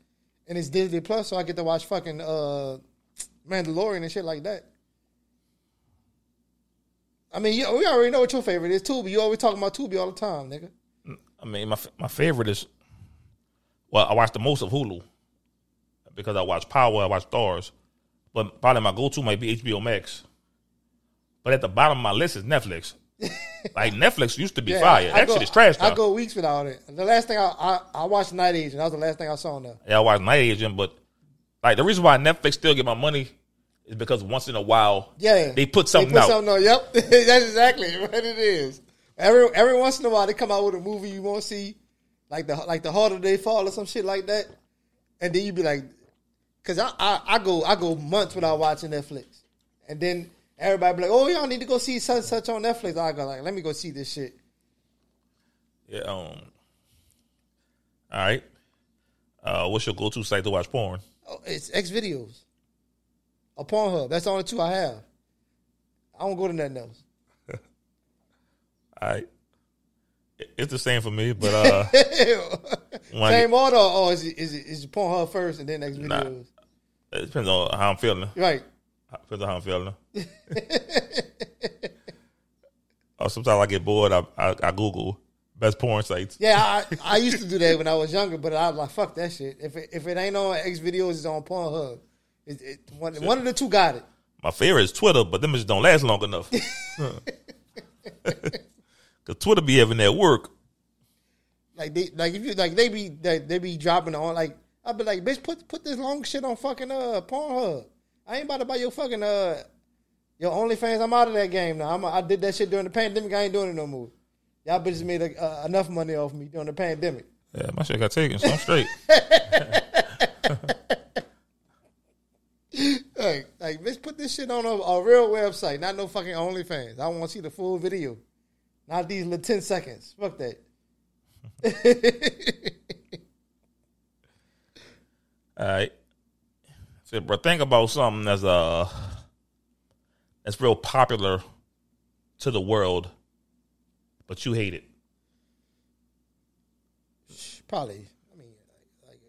and it's Disney Plus, so I get to watch fucking uh Mandalorian and shit like that. I mean, you, we already know what your favorite is, Tubi. You always talking about Tubi all the time, nigga. I mean, my my favorite is well, I watch the most of Hulu because I watch Power, I watch Starz, but probably my go to might be HBO Max. But at the bottom of my list is Netflix. like Netflix used to be fire. I That go- shit is trash now. I go weeks without it. The last thing I I, I watched Night Agent. That was the last thing I saw on there. Yeah, I watched Night Agent, but like the reason why Netflix still get my money is because once in a while, Yeah, they put something they put out. Something on. Yep, that's exactly what it is. Every every once in a while, they come out with a movie you won't see, like the like the harder they fall or some shit like that, and then you be like, because I, I I go I go months without watching Netflix, and then everybody be like, oh y'all need to go see such such on Netflix. I go like, let me go see this shit. Yeah. Um. All right. Uh, what's your go-to site to watch porn? Oh, it's X videos, a Pornhub. That's the only two I have. I don't go to nothing else. All right. It's the same for me, but uh, Same get- order, or is it, is it, is it Pornhub first and then X videos? Nah. it depends on how I'm feeling. Right. Depends on how I'm feeling. or sometimes I get bored. I, I I Google best porn sites. Yeah, I, I used to do that when I was younger, but I was like, fuck that shit. If it, if it ain't on X videos, it's on Pornhub. It, it, one, one of the two got it. My favorite is Twitter, but them just don't last long enough. Cause Twitter be having that work. Like they like if you like they be they, they be dropping on like I'd be like, bitch, put put this long shit on fucking uh Pornhub. I ain't about to buy your fucking uh your OnlyFans. I'm out of that game now. I'm, I did that shit during the pandemic. I ain't doing it no more. Y'all bitches made uh, enough money off me during the pandemic. Yeah, my shit got taken, so I'm straight. Like, like, bitch, put this shit on a, a real website, not no fucking OnlyFans. I want to see the full video, not these little ten seconds. Fuck that. All right. Bro, think about something that's uh that's real popular to the world, but you hate it. Probably. I mean, like, like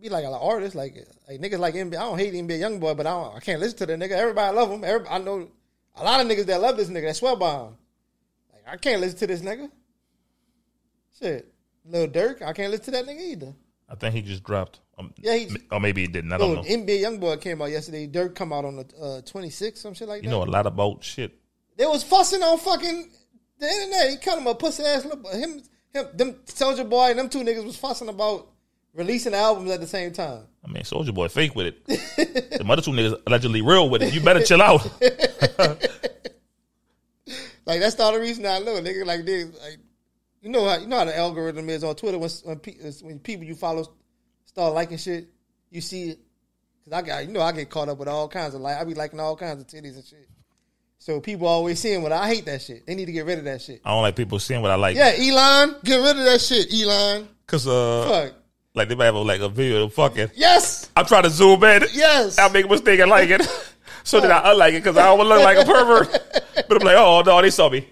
be like an artist, like like niggas like NBA. I don't hate NBA YoungBoy, but I don't, I can't listen to the nigga. Everybody love him. Everybody, I know a lot of niggas that love this nigga. That swear by him. Like I can't listen to this nigga. Shit, Lil Durk, I can't listen to that nigga either. I think he just dropped. Um, Yeah, he- or maybe he didn't. I don't Oh, know. NBA YoungBoy came out yesterday. Durk come out on the uh, 26, some shit like that. You know a lot about shit. They was fussing on fucking the internet. He called him a pussy ass little him him them Soulja Boy and them two niggas was fussing about releasing albums at the same time. I mean, Soulja Boy fake with it. the other two niggas allegedly real with it. You better chill out. Like that's the only reason I know nigga like this. Like you know how you know how the algorithm is on Twitter when when, pe- when people you follow start liking shit, you see it. Cause I got you know I get caught up with all kinds of like I be liking all kinds of titties and shit. So people always seeing what I hate that shit. They need to get rid of that shit. I don't like people seeing what I like. Yeah, Elon, get rid of that shit, Elon. Cause uh, Fuck. like they might have like a video of fucking. Yes. I'm trying to zoom in. Yes. I make a mistake and like it. so then I unlike it because I don't look like a pervert. but I'm like, oh no, they saw me.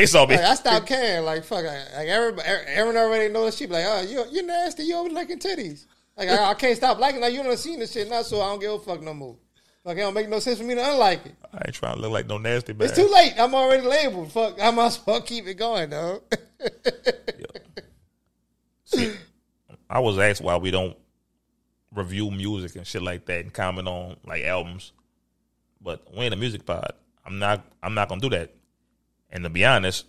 They saw me. Like, I stopped caring. Like fuck, like like, everybody, Aaron already knows. She be like, "Oh, you you nasty. You always liking titties." Like I, I can't stop liking. Like you don't seen this shit now, so I don't give a fuck no more. Like it don't make no sense for me to unlike it. I ain't trying to look like no nasty man. It's too late. I'm already labeled. Fuck, I might as well keep it going, though. See, I was asked why we don't review music and shit like that and comment on like albums, but we ain't a music pod. I'm not. I'm not gonna do that. And to be honest,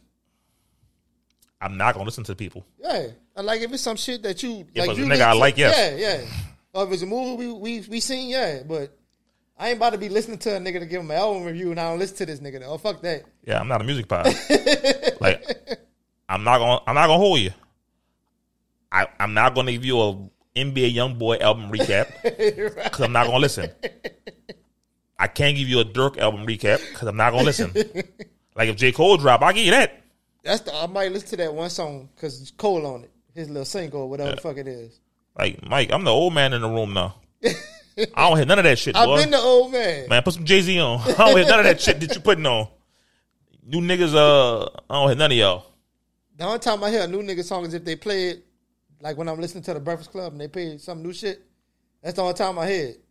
I'm not gonna listen to people. yeah, and like if it's some shit that you If like, you nigga I like, yes. yeah, yeah. Or if it's a movie we we we seen, yeah, but. I ain't about to be listening to a nigga to give him an album review and I don't listen to this nigga. Oh fuck that. Yeah, I'm not a music pod. like, I'm not gonna. I'm not gonna hold you. I, I'm not gonna give you a NBA YoungBoy album recap because I'm not gonna listen. I can't give you a Durk album recap because I'm not gonna listen. like if J Cole drop, I'll give you that. That's the I might listen to that one song because it's Cole on it. His little single, or whatever the fuck it is. Like Mike, I'm the old man in the room now. I don't hear none of that shit, I've boy. been the old man. man, put some Jay Z on. I don't hear none of that shit that you putting on. You niggas, uh, I don't hear none of y'all. The only time I hear a new nigga song is if they play it, like when I'm listening to the Breakfast Club and they play some new shit. That's the only time I hear it.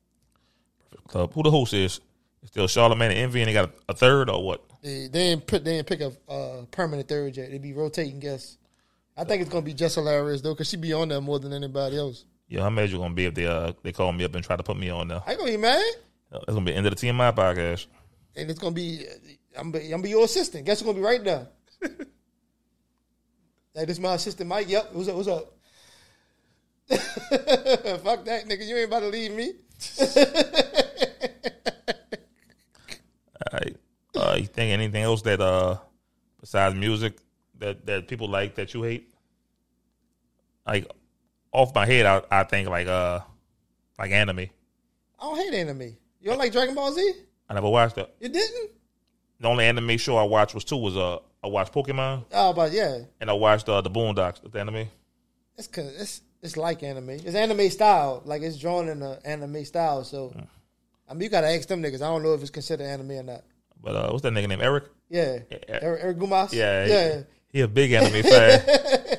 Club. Who the host is? Still Charlamagne and Envy, and they got a, a third or what? They, they didn't put they didn't pick a uh, permanent third yet. They be rotating guests. I think it's gonna be just hilarious though, cause she be on there more than anybody else. Yeah, how mad you gonna be if they uh they call me up and try to put me on there? I gonna be mad, It's gonna be the end of the TMI podcast. and it's gonna be I'm be, I'm gonna be your assistant. Guess who's gonna be right there? hey, this my assistant, Mike. Yep. What's up? What's up? Fuck that, nigga. You ain't about to leave me. All right. Uh, you think anything else that uh besides music that that people like that you hate? Like off my head, I I think like uh like anime. I don't hate anime. You don't like Dragon Ball Z? I never watched it. You didn't? The only anime show I watched was two. Was uh I watched Pokemon Oh, but yeah, and I watched uh, the Boondocks. The anime. it's cause it's it's like anime. It's anime style. Like it's drawn in the anime style. So, I mean, you gotta ask them niggas. I don't know if it's considered anime or not. But uh, what's that nigga name? Eric. Yeah, Yeah. Eric, Eric Gumas. Yeah, yeah. He, he a big anime fan.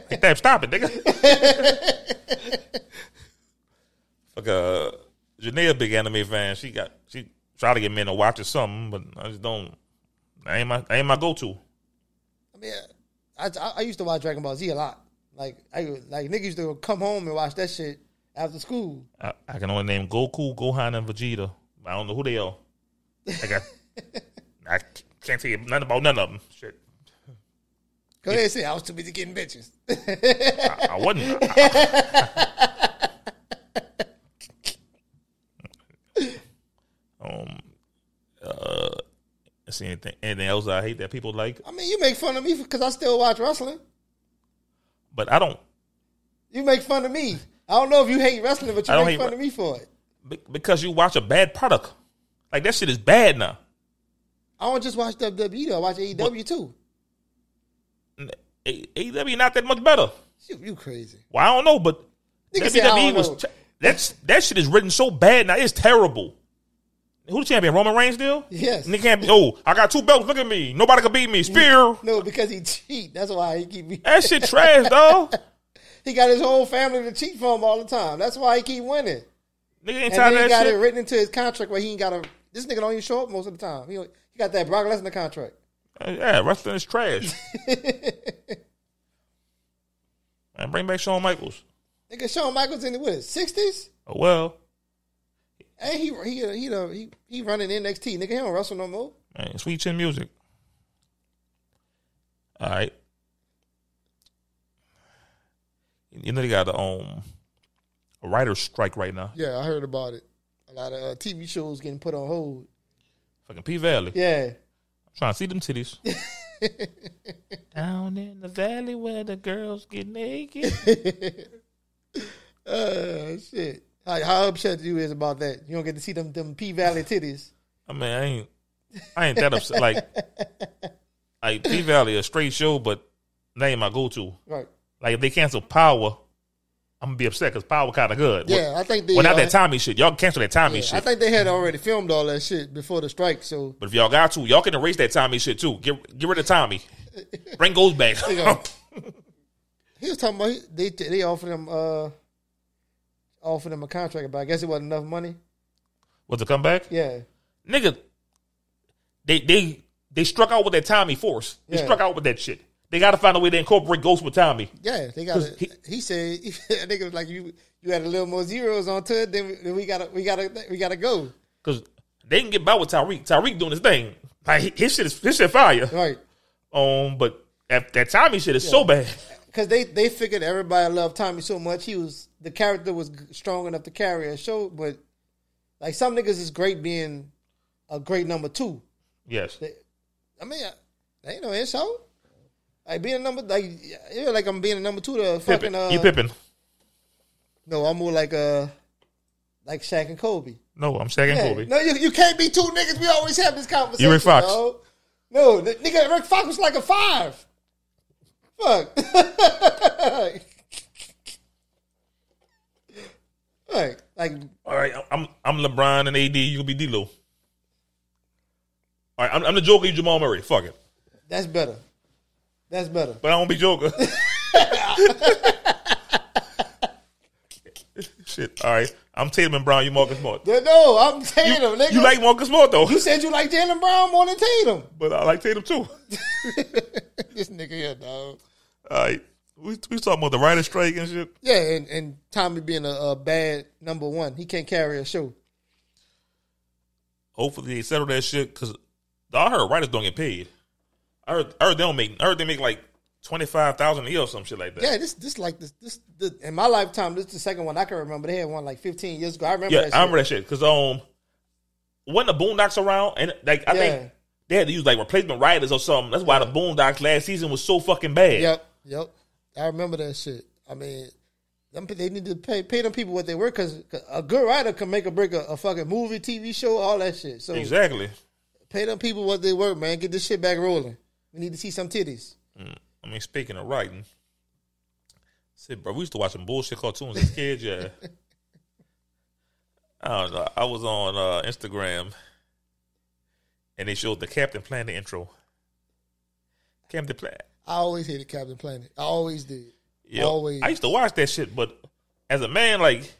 like, damn, stop it, nigga. Fuck uh, Janae a big anime fan. She got she try to get me to watch or something, but I just don't. That ain't my that ain't my go to. I mean, I, I I used to watch Dragon Ball Z a lot. Like I like niggas used to come home and watch that shit after school. I, I can only name Goku, Gohan, and Vegeta. I don't know who they are. I got. I can't tell you nothing about none of them. Shit, Go ahead and say I was too busy getting bitches. I, I wasn't. I- um. Uh. See anything? Anything else I hate that people like? I mean, you make fun of me because I still watch wrestling. But I don't. You make fun of me. I don't know if you hate wrestling, but you make fun re- of me for it. be- Because you watch a bad product. Like that shit is bad now. I don't just watch WWE though. I watch AEW too. A- AEW not that much better. You, you crazy. Well, I don't know, but Nigga WWE was that's that shit is written so bad now. It's terrible. Who the champion? Roman Reigns still? Yes. Nigga can't be. Oh, I got two belts. Look at me. Nobody can beat me. Spear. No, because he cheat. That's why he keep me. That shit trash, dog. He got his whole family to cheat for him all the time. That's why he keep winning. Nigga ain't And tired then he got that it written into his contract where he ain't got to. This nigga don't even show up most of the time. He, he got that Brock Lesnar contract. Uh, Yeah, wrestling is trash. Man, bring back Shawn Michaels. Nigga, Shawn Michaels in the what? Sixties? Oh well, And he he he he he, he running NXT. Nigga, he don't wrestle no more. man, sweet chin music. All right. You know they got um a writer's strike right now. Yeah, I heard about it. A lot of uh, TV shows getting put on hold. Fucking P Valley. Yeah, I'm Trying to see them titties. Down in the valley where the girls get naked. uh, shit. How, how upset you is about that? You don't get to see them them P Valley titties. I mean, I ain't, I ain't that upset. Like, like P Valley a straight show, but that ain't my go to. Right. Like, if they cancel Power, I'm gonna be upset because Power kind of good. Yeah, I think they. Well, not uh, that Tommy shit. Y'all cancel that Tommy yeah, shit. I think they had already filmed all that shit before the strike. So but if y'all got to, y'all can erase that Tommy shit too. Get get rid of Tommy. Bring Ghost back. he was talking about he- they they offered him uh offered him a contract, but I guess it wasn't enough money. Was to come back? Yeah, Nigga, they they they struck out with that Tommy force. They Yeah. struck out with that shit. They got to find a way to incorporate Ghost with Tommy. yeah, they got he- He, said, "I think it was like you you had a little more zeros onto it. Then we, then we gotta we gotta we gotta go Because they can get by with Tariq. Tariq doing his thing. Like, his shit is his shit fire. right." Um, but that, that Tommy shit is so bad. because they they figured everybody loved Tommy so much. He was the character was strong enough to carry a show, but like some niggas is great being a great number two. Yes. They, I mean, I, they ain't no insult. Like being a number, like yeah, like I'm being a number two to fucking. Pippen. Uh, you Pippen. No, I'm more like uh, like Shaq and Kobe. No, I'm Shaq and Yeah. Kobe. No, you, you can't be two niggas. We always have this conversation. You Rick Fox. No, the, nigga, Rick Fox was like a five. Fuck. like, like All right, I'm I'm LeBron and AD. You gonna be D'Lo. All right, I'm, I'm the Joker. You Jamal Murray. Fuck it, that's better. That's better. but I won't be Joker. Shit. All right, I'm Tatum and Brown. You Marcus Smart. No, I'm Tatum, nigga. You like Marcus Smart though, You said you like Jaylen Brown more than Tatum. but I like Tatum too. this nigga here, dog. All right, we we talking about the writer strike and shit. Yeah, and, and Tommy being a, a bad number one, he can't carry a show. Hopefully they settle that shit because I heard writers don't get paid. I heard, I heard they don't make. I heard they make like twenty five thousand a year or some shit like that. Yeah, this this like this this, in my lifetime. This is the second one I can remember. They had one like 15 years ago. I remember. Yeah, that I shit. remember that shit because um, when the Boondocks around and like I Yeah. think they had to use like replacement writers or something. That's why the Boondocks last season was so fucking bad. Yep, yep. I remember that shit. I mean, them, they need to pay pay them people what they work because a good writer can make or break a, a fucking movie, TV show, all that shit. So exactly. pay them people what they work, man. Get this shit back rolling. We need to see some titties. I mean, speaking of writing, said, bro, we used to watch some bullshit cartoons as kids. Yeah, I don't know. I was on uh, Instagram, and they showed the Captain Planet intro. Captain Planet. I always hated Captain Planet. I always did. Yo, Always. I used to watch that shit, but as a man, like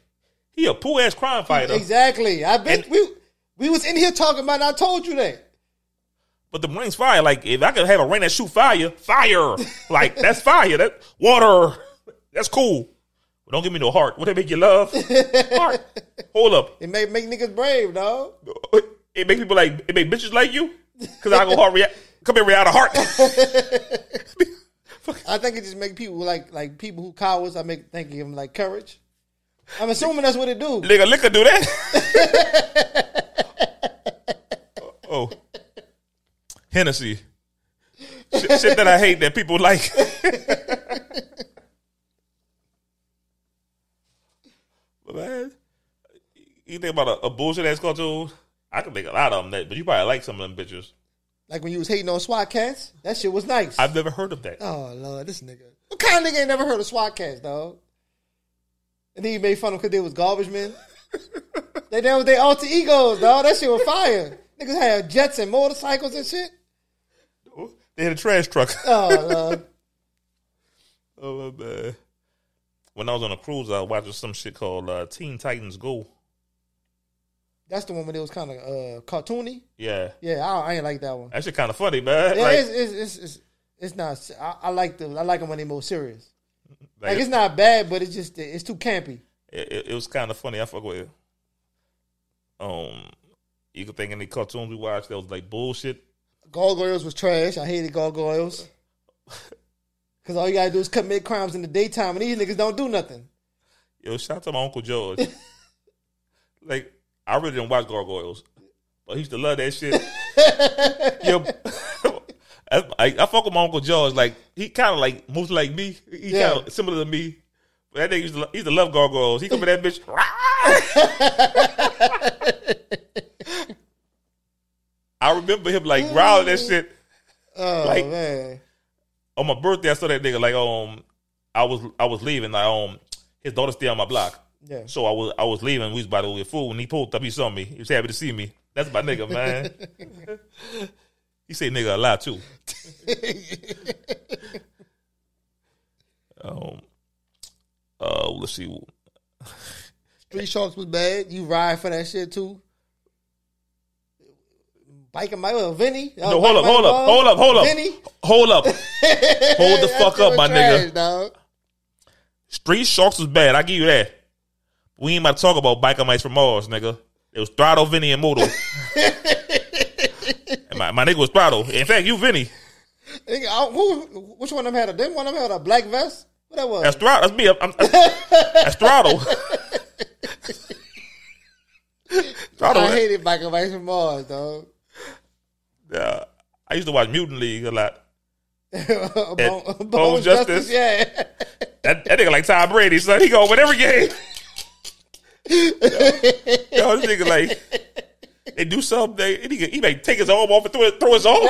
he a poor ass crime fighter. Exactly. I bet And- we we was in here talking about. it, and I told you that. But the rain's fire. Like if I could have a rain that shoot fire, fire. like that's fire. That water. That's cool. But don't give me no heart. What that make you love? heart. Hold up. It make make niggas brave, dog. It make people like it make bitches like you. Cause I go hard react. Come here, out of heart. I think it just make people like like people who cowards. I make think of them like courage. I'm assuming that's what it do. Nigga, liquor do that. oh, Hennessy. Shit, shit that I hate that people like. but man, you think about a, a bullshit ass cartoon? I could make a lot of them, that, but you probably like some of them bitches. Like when you was hating on SWAT Kats, that shit was nice. I've never heard of that. oh lord, this nigga. What kind of nigga ain't never heard of SWAT Kats, dog? And then you made fun of them because they was garbage men. they done with their alter egos, dog. That shit was fire. Niggas had jets and motorcycles and shit. They had a trash truck. Oh lord. oh my man. When I was on a cruise, I was watching some shit called uh, Teen Titans Go. That's the one when it was kind of uh, cartoony. Yeah, Yeah, I, I ain't like that one. that shit kind of funny, man. Yeah, like, it's, it's, it's, it's, it's not. I, I like the. I like them when they more serious. like, Like it's not bad, but it's just it's too campy. it, it, it was kind of funny. I fuck with it. Um, you could think any cartoons we watched that was like bullshit. Gargoyles was trash. I hated gargoyles. Cause all you gotta do is commit crimes in the daytime, and these niggas don't do nothing. Yo, shout out to my uncle George. like, I really didn't watch Gargoyles, but he used to love that shit. Yo, I, I, fuck with my uncle George. Like, he kind of like moves like me. He Yeah. kind of similar to me. But that nigga used to, used to love Gargoyles. He come in that bitch. I remember him like growling that shit. Oh Like- man, on my birthday, I saw that nigga like um, I was I was leaving. Like um, his daughter stay on my block. yeah. So I was I was leaving. We was about to get food. When he pulled up, he saw me. He was happy to see me. That's my nigga, man. he say nigga a lot too. um, uh, let's see. Street Sharks was bad. You ride for that shit too. Biking my well, Vinny. No, hold up, hold up, hold up, hold up, Vinny. hold up, hold the fuck up, my nigga. Dog. Street Sharks was bad. I give you that. We ain't about to talk about biker mice from Mars, nigga. It was Throttle, Vinny, and Modo. and my, my nigga was Throttle. In fact, you Vinny. Nigga, I- who? Which one of them had a? Didn't one of them had a black vest? What that was? That's Throttle. That's me. I'm, that's Throttle. Throttle. I hated biking mice from Mars, dog. Uh, I used to watch Mutant League a lot. Bone, Bone Bone Justice. Justice, yeah. That, that nigga like Tom Brady, son. He go win every game. Yo, this nigga like they do something. They, he, he may take his arm off and throw, it, throw his arm.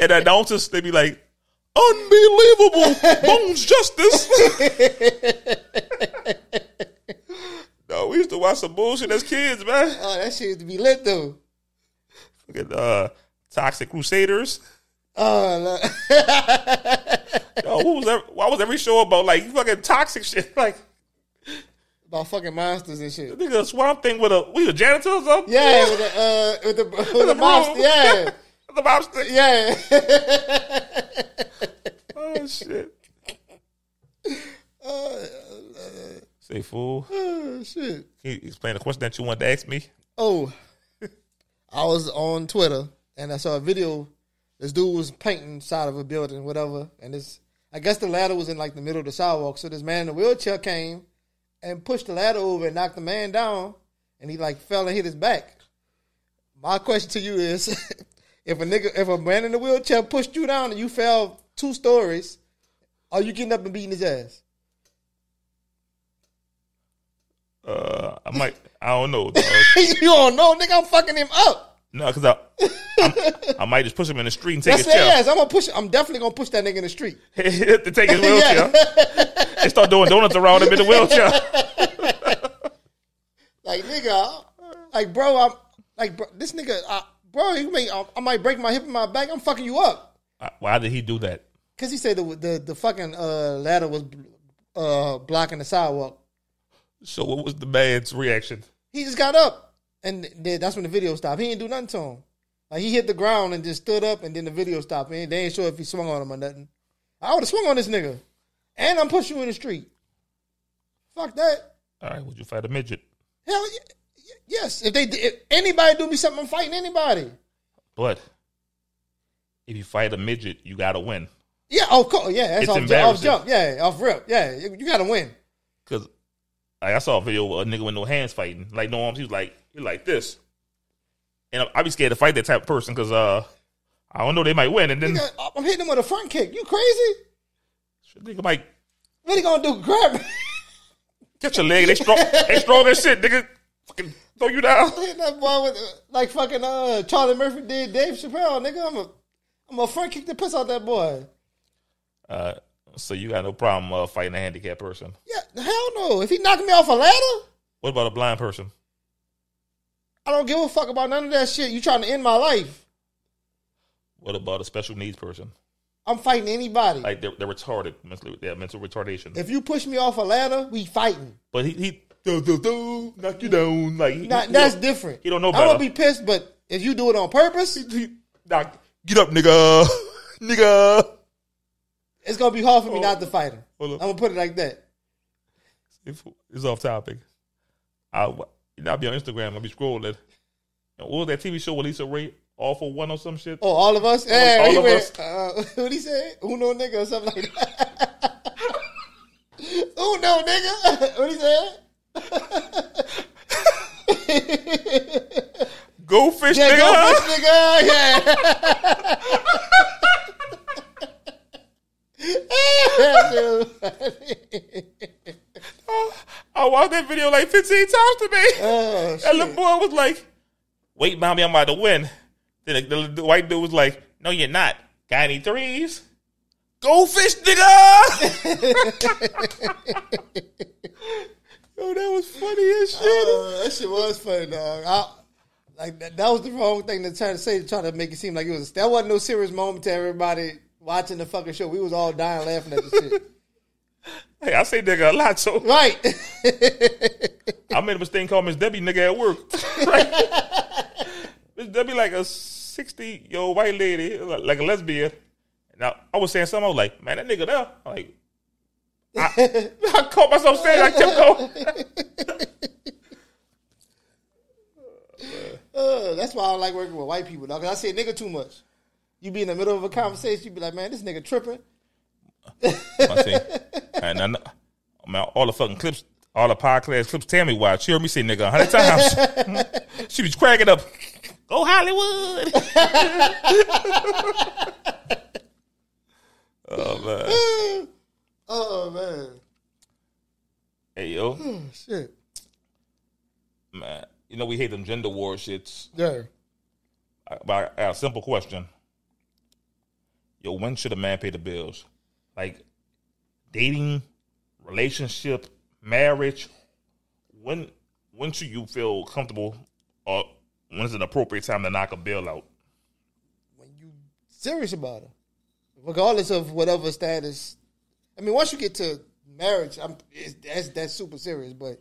And the announcers they be like, "Unbelievable, Bones Justice." no, we used to watch some bullshit as kids, man. Oh, that shit used to be lit though. Fucking uh, Toxic Crusaders. Oh, no. Yo, what was every, why was every show about like fucking toxic shit? Like about fucking monsters and shit. nigga a swamp thing with a we a janitor or something? Yeah, with the uh, with the with the the monster. Yeah, the monster. yeah. Oh shit. Say fool. oh shit. Can you explain the question that you wanted to ask me? Oh, I was on Twitter and I saw a video. This dude was painting side of a building, whatever, and this. I guess the ladder was in like the middle of the sidewalk. So this man in a wheelchair came and pushed the ladder over and knocked the man down, and he like fell and hit his back. My question to you is, if a nigga, if a man in a wheelchair pushed you down and you fell two stories, are you getting up and beating his ass? Uh, I might. I don't know. Dog. you don't know, nigga. I'm fucking him up. no, because I, I'm- I might just push him in the street and take That's his chair Yes, I'm gonna push. I'm definitely gonna push that nigga in the street. to take his wheelchair and start doing donuts around him in the wheelchair. Like nigga, like bro, I'm like bro, this nigga, uh, bro, you may I, I might break my hip and my back. I'm fucking you up Why did he do that? because he said the the, the fucking uh, ladder was uh, blocking the sidewalk. So what was the man's reaction? He just got up, and that's when the video stopped. He didn't do nothing to him. Like he hit the ground and just stood up, and then the video stopped. And they ain't sure if he swung on him or nothing. I would have swung on this nigga, and I'm pushing you in the street. Fuck that. All right, would you fight a midget? Hell yeah. yes. If they if anybody do me something, I'm fighting anybody. But if you fight a midget, you gotta win. Yeah, of course. Yeah, that's It's off, off jump. Yeah, off rip. Yeah, you, gotta win. Cause like, I saw a video of a nigga with no hands fighting, like no arms. He was like, he was like this, and I- I'd be scared to fight that type of person because uh, I don't know they might win, and then Nigga, I'm hitting him with a front kick. You crazy? nigga might What he gonna do? Grab me? get your leg. They strong, they strong as shit. Nigga, fucking throw you down. Hit that boy with uh, like fucking uh, Charlie Murphy did Dave Chappelle. Nigga, I'm a I'm a front kick the piss out that boy. Uh, so you got no problem uh, fighting a handicapped person. Yeah, hell no. If he knocked me off a ladder, What about a blind person? I don't give a fuck about none of that shit. You trying to end my life? What about a special needs person? I'm fighting anybody. Like they're, they're retarded, mentally, they have mental retardation. if you push me off a ladder, we fighting. but he, he do, do, do, knock you down. Like he, Not, he that's don't- different. he don't know I'm gonna be pissed, but if you do it on purpose, he- knock, get up, nigga, nigga. It's gonna be hard for me not to fight him. I'm gonna put it like that. If it's off topic, I I'll be on Instagram. I'll be scrolling. And what was that TV show with Lisa Ray? All for one or some shit. Oh, all of us? Yeah, all of went, us. Uh, what he say? Uno nigga or something like that. Uno nigga. what he said? Go fish, Yeah, nigga. go fish nigga. Yeah. I watched that video like 15 times today. oh, and the boy was like, "Wait, mommy, I'm about to win." Then the, the, the white dude was like, "No, you're not. Got any threes? Go fish, nigga." Yo, that was funny as shit. Uh, that shit was funny, dog. I, like that, that was the wrong thing to try to say to try to make it seem like it was. That wasn't no serious moment to everybody watching the fucking show. We was all dying laughing at the shit. hey, I say nigga a lot, so Right. I made a mistake called Miss Debbie nigga at work. Right? Miss Debbie like a 60 year old white lady, like a lesbian. Now I was saying something, I was like, man, that nigga there. I'm like, I, I caught myself saying, I kept going. Uh, that's why I don't like working with white people, dog. 'cause I say nigga too much. You be in the middle of a conversation, you be like, man, this nigga tripping. I see. And I know, man, all the fucking clips, all the podcast clips Tammy watched, she heard me say nigga a hundred times. she was cracking up. Go Hollywood. oh man. Oh man. Hey, yo. Oh, Shit. Man, you know we hate them gender war shits. Yeah. But I got a simple question. Yo, when should a man pay the bills? Like dating, relationship, marriage. When when should you feel comfortable, or when's an appropriate time to knock a bill out? When you serious about it, regardless of whatever status. I mean, once you get to marriage, I'm that's that's super serious. But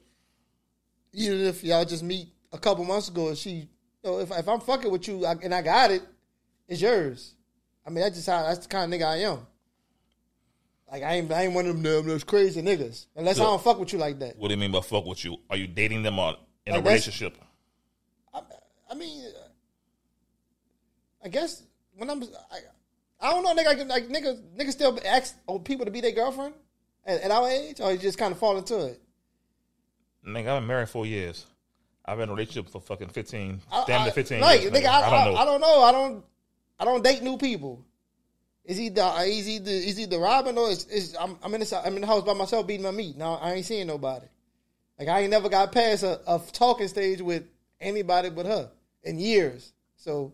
even if y'all just meet a couple months ago, and she, you know, if if I'm fucking with you and I got it, it's yours. I mean, that's just how that's the kind of nigga I am. Like I ain't I ain't one of them them those crazy niggas unless I don't fuck with you like that. What do you mean by fuck with you? Are you dating them or in a Like, that's- relationship? I mean, uh, I guess when I'm, I, I don't know, nigga. I like niggas, niggas still ask old people to be their girlfriend at, at our age, or you just kind of fall into it. Nigga, I've been married four years. I've been in a relationship for fucking fifteen, I- damn I- to fifteen Like, years. nigga, nigga. I, I don't know. I, don't know. I don't. I don't date new people. Is he the is he the is he the Robin or is, is I'm, I'm in the I'm in the house by myself beating my meat. Now I ain't seeing nobody. Like I ain't never got past a, a talking stage with anybody but her in years. So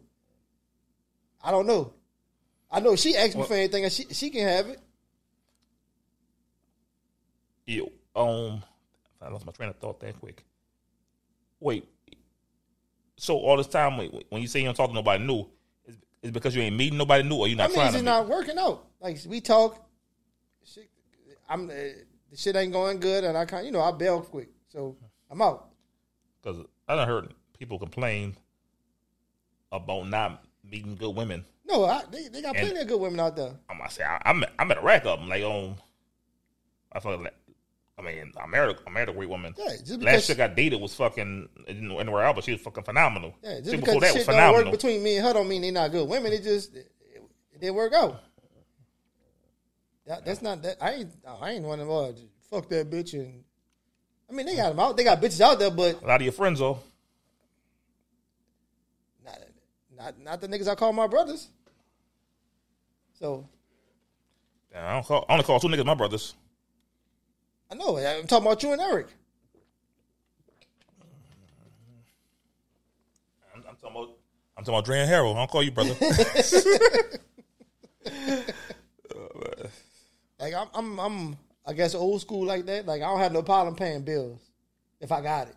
I don't know. I know she asked me for anything, and she she can have it. Yo, um, I lost my train of thought that quick. Wait, so all this time when when you say you don't talk to nobody new, because you ain't meeting nobody new, or you I not mean, trying it's to? just meet? not working out. Like we talk, shit, I'm uh, the shit ain't going good, and I kind you know I bail quick, so I'm out. Because I done heard people complain about not meeting good women. No, I, they, they got And- plenty of good women out there. I'm gonna say I, I'm I'm at a rack of them. Like um, I feel like I mean I married I married a great woman. Yeah, just Last chick I dated was fucking anywhere else, but she was fucking phenomenal. Yeah, just Chick because before that was don't work between me and her don't mean they're not good women. It just it, it didn't work out. That, that's not that. I ain't I ain't one of them. Oh, uh, fuck that bitch and. I mean, they got them out. They got bitches out there, but a lot of your friends though. not not, not the niggas I call my brothers. So Damn, I don't call. I only call two niggas my brothers. I know. I'm talking about you and Eric. I'm, I'm talking about. I'm talking about Dre and Harold. I don't call you brother. Like I'm, I'm, I'm, I guess old school like that. Like I don't have no problem paying bills if I got it.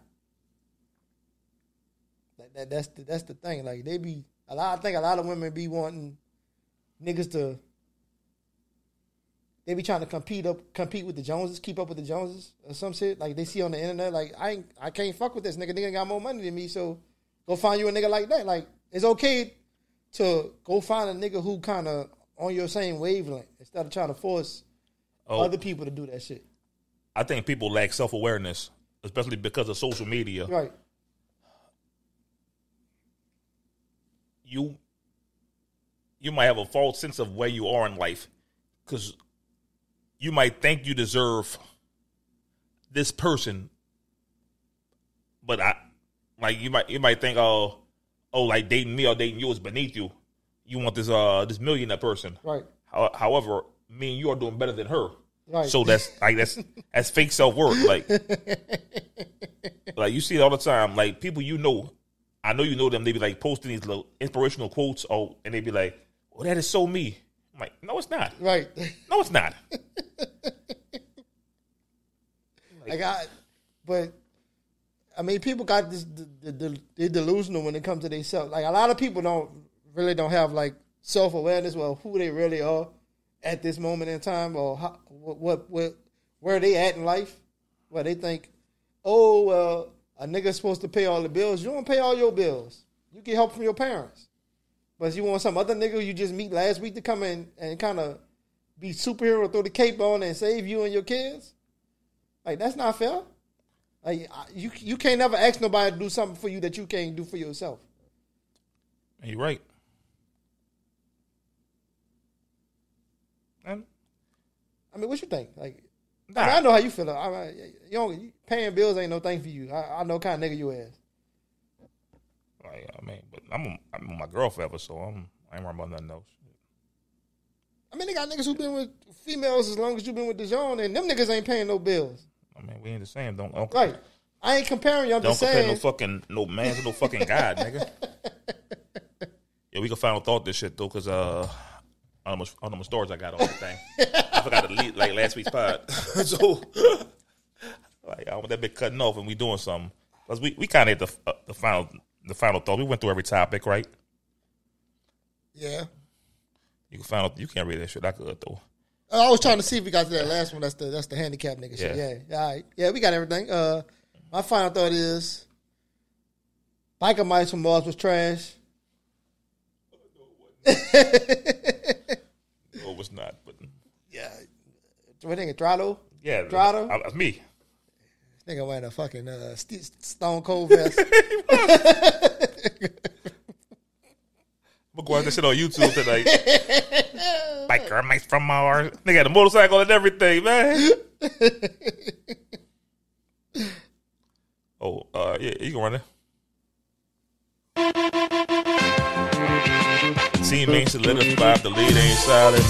Like that, that's the that's the thing. Like they be a lot. I think a lot of women be wanting niggas to. They be trying to compete up, compete with the Joneses, keep up with the Joneses or some shit. Like they see on the internet. Like I, ain't, I can't fuck with this nigga. Nigga got more money than me, so go find you a nigga like that. Like it's okay to go find a nigga who kind of on your same wavelength instead of trying to force Oh, other people to do that shit. I think people lack self awareness, especially because of social media. Right. you you might have a false sense of where you are in life because you might think you deserve this person, but I like you might you might think oh oh like dating me or dating you is beneath you. You want this uh this millionaire person. Right. How- However, me and you are doing better than her. Right. So that's like that's that's fake self worth. Like like you see it all the time. Like people you know, I know you know them. They be like posting these little inspirational quotes. Oh, and they be like, "Oh, that is so me." I'm like, no, it's not. Right. No, it's not. like I, but I mean, people got this. The, the, the, they're delusional when it comes to themselves. Like a lot of people don't really don't have like self awareness. Well, who they really are at this moment in time, or how, what, what what where they at in life. Where they think, oh well, a nigga's supposed to pay all the bills. You don't pay all your bills. You get help from your parents. But you want some other nigga you just meet last week to come in and kind of be superhero, throw the cape on, and save you and your kids? Like that's not fair. Like you, you can't never ask nobody to do something for you that you can't do for yourself. You're right. And I mean, what you think? Like, Nah. I, mean, I know how you feel. I, I, you don't paying bills ain't no thing for you. I, I know kind of nigga you is. like, I mean, I'm a, I'm with my girl forever, so I'm I ain't worried about nothing else. I mean, they got niggas who been with females as long as you been with zone, and them niggas ain't paying no bills. I mean, we ain't the same. Don't don't, Right. I ain't comparing you. I'm don't compare saying. no fucking no man to no fucking god, nigga. Yeah, we can final thought this shit though, cause uh, I don't know how I got on the thing. I forgot to leave like last week's pod, so like I want that bit cutting off and we doing something. Cause we we kind of hit the uh, the final the final thought. We went through every topic, right? yeah. You can find out you can't read that shit. I could though. I was trying to see if we got to that last one. That's the that's the handicap nigga shit. Yeah. Yeah. All right. Yeah, we got everything. Uh, my final thought is, biker mice from Mars was trash. No, it was not. But Yeah. What nigga Drado? yeah, Drado? I, I, me. Nigga wearing a fucking uh, st- Stone Cold vest. I'm gonna go out shit on YouTube tonight. Biker mice from Mars. They got a motorcycle and everything, man. oh, uh, yeah, you can run it. Teammate solidified, the lead ain't solid.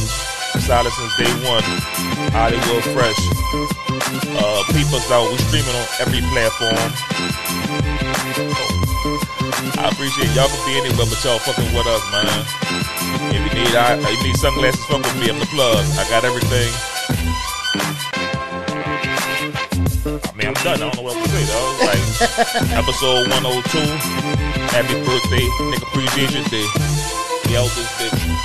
Solid since day one. Hollywood fresh. Uh, peep us out. We streaming on every platform. I appreciate y'all can be anywhere, but y'all fucking with us, man. If you need, I, if you need sunglasses, fuck with me. I'm the plug. I got everything. I mean, I'm done. I don't know what else to say, though. Like, episode 102. Happy birthday. Nigga, appreciate your day. Out this bitch.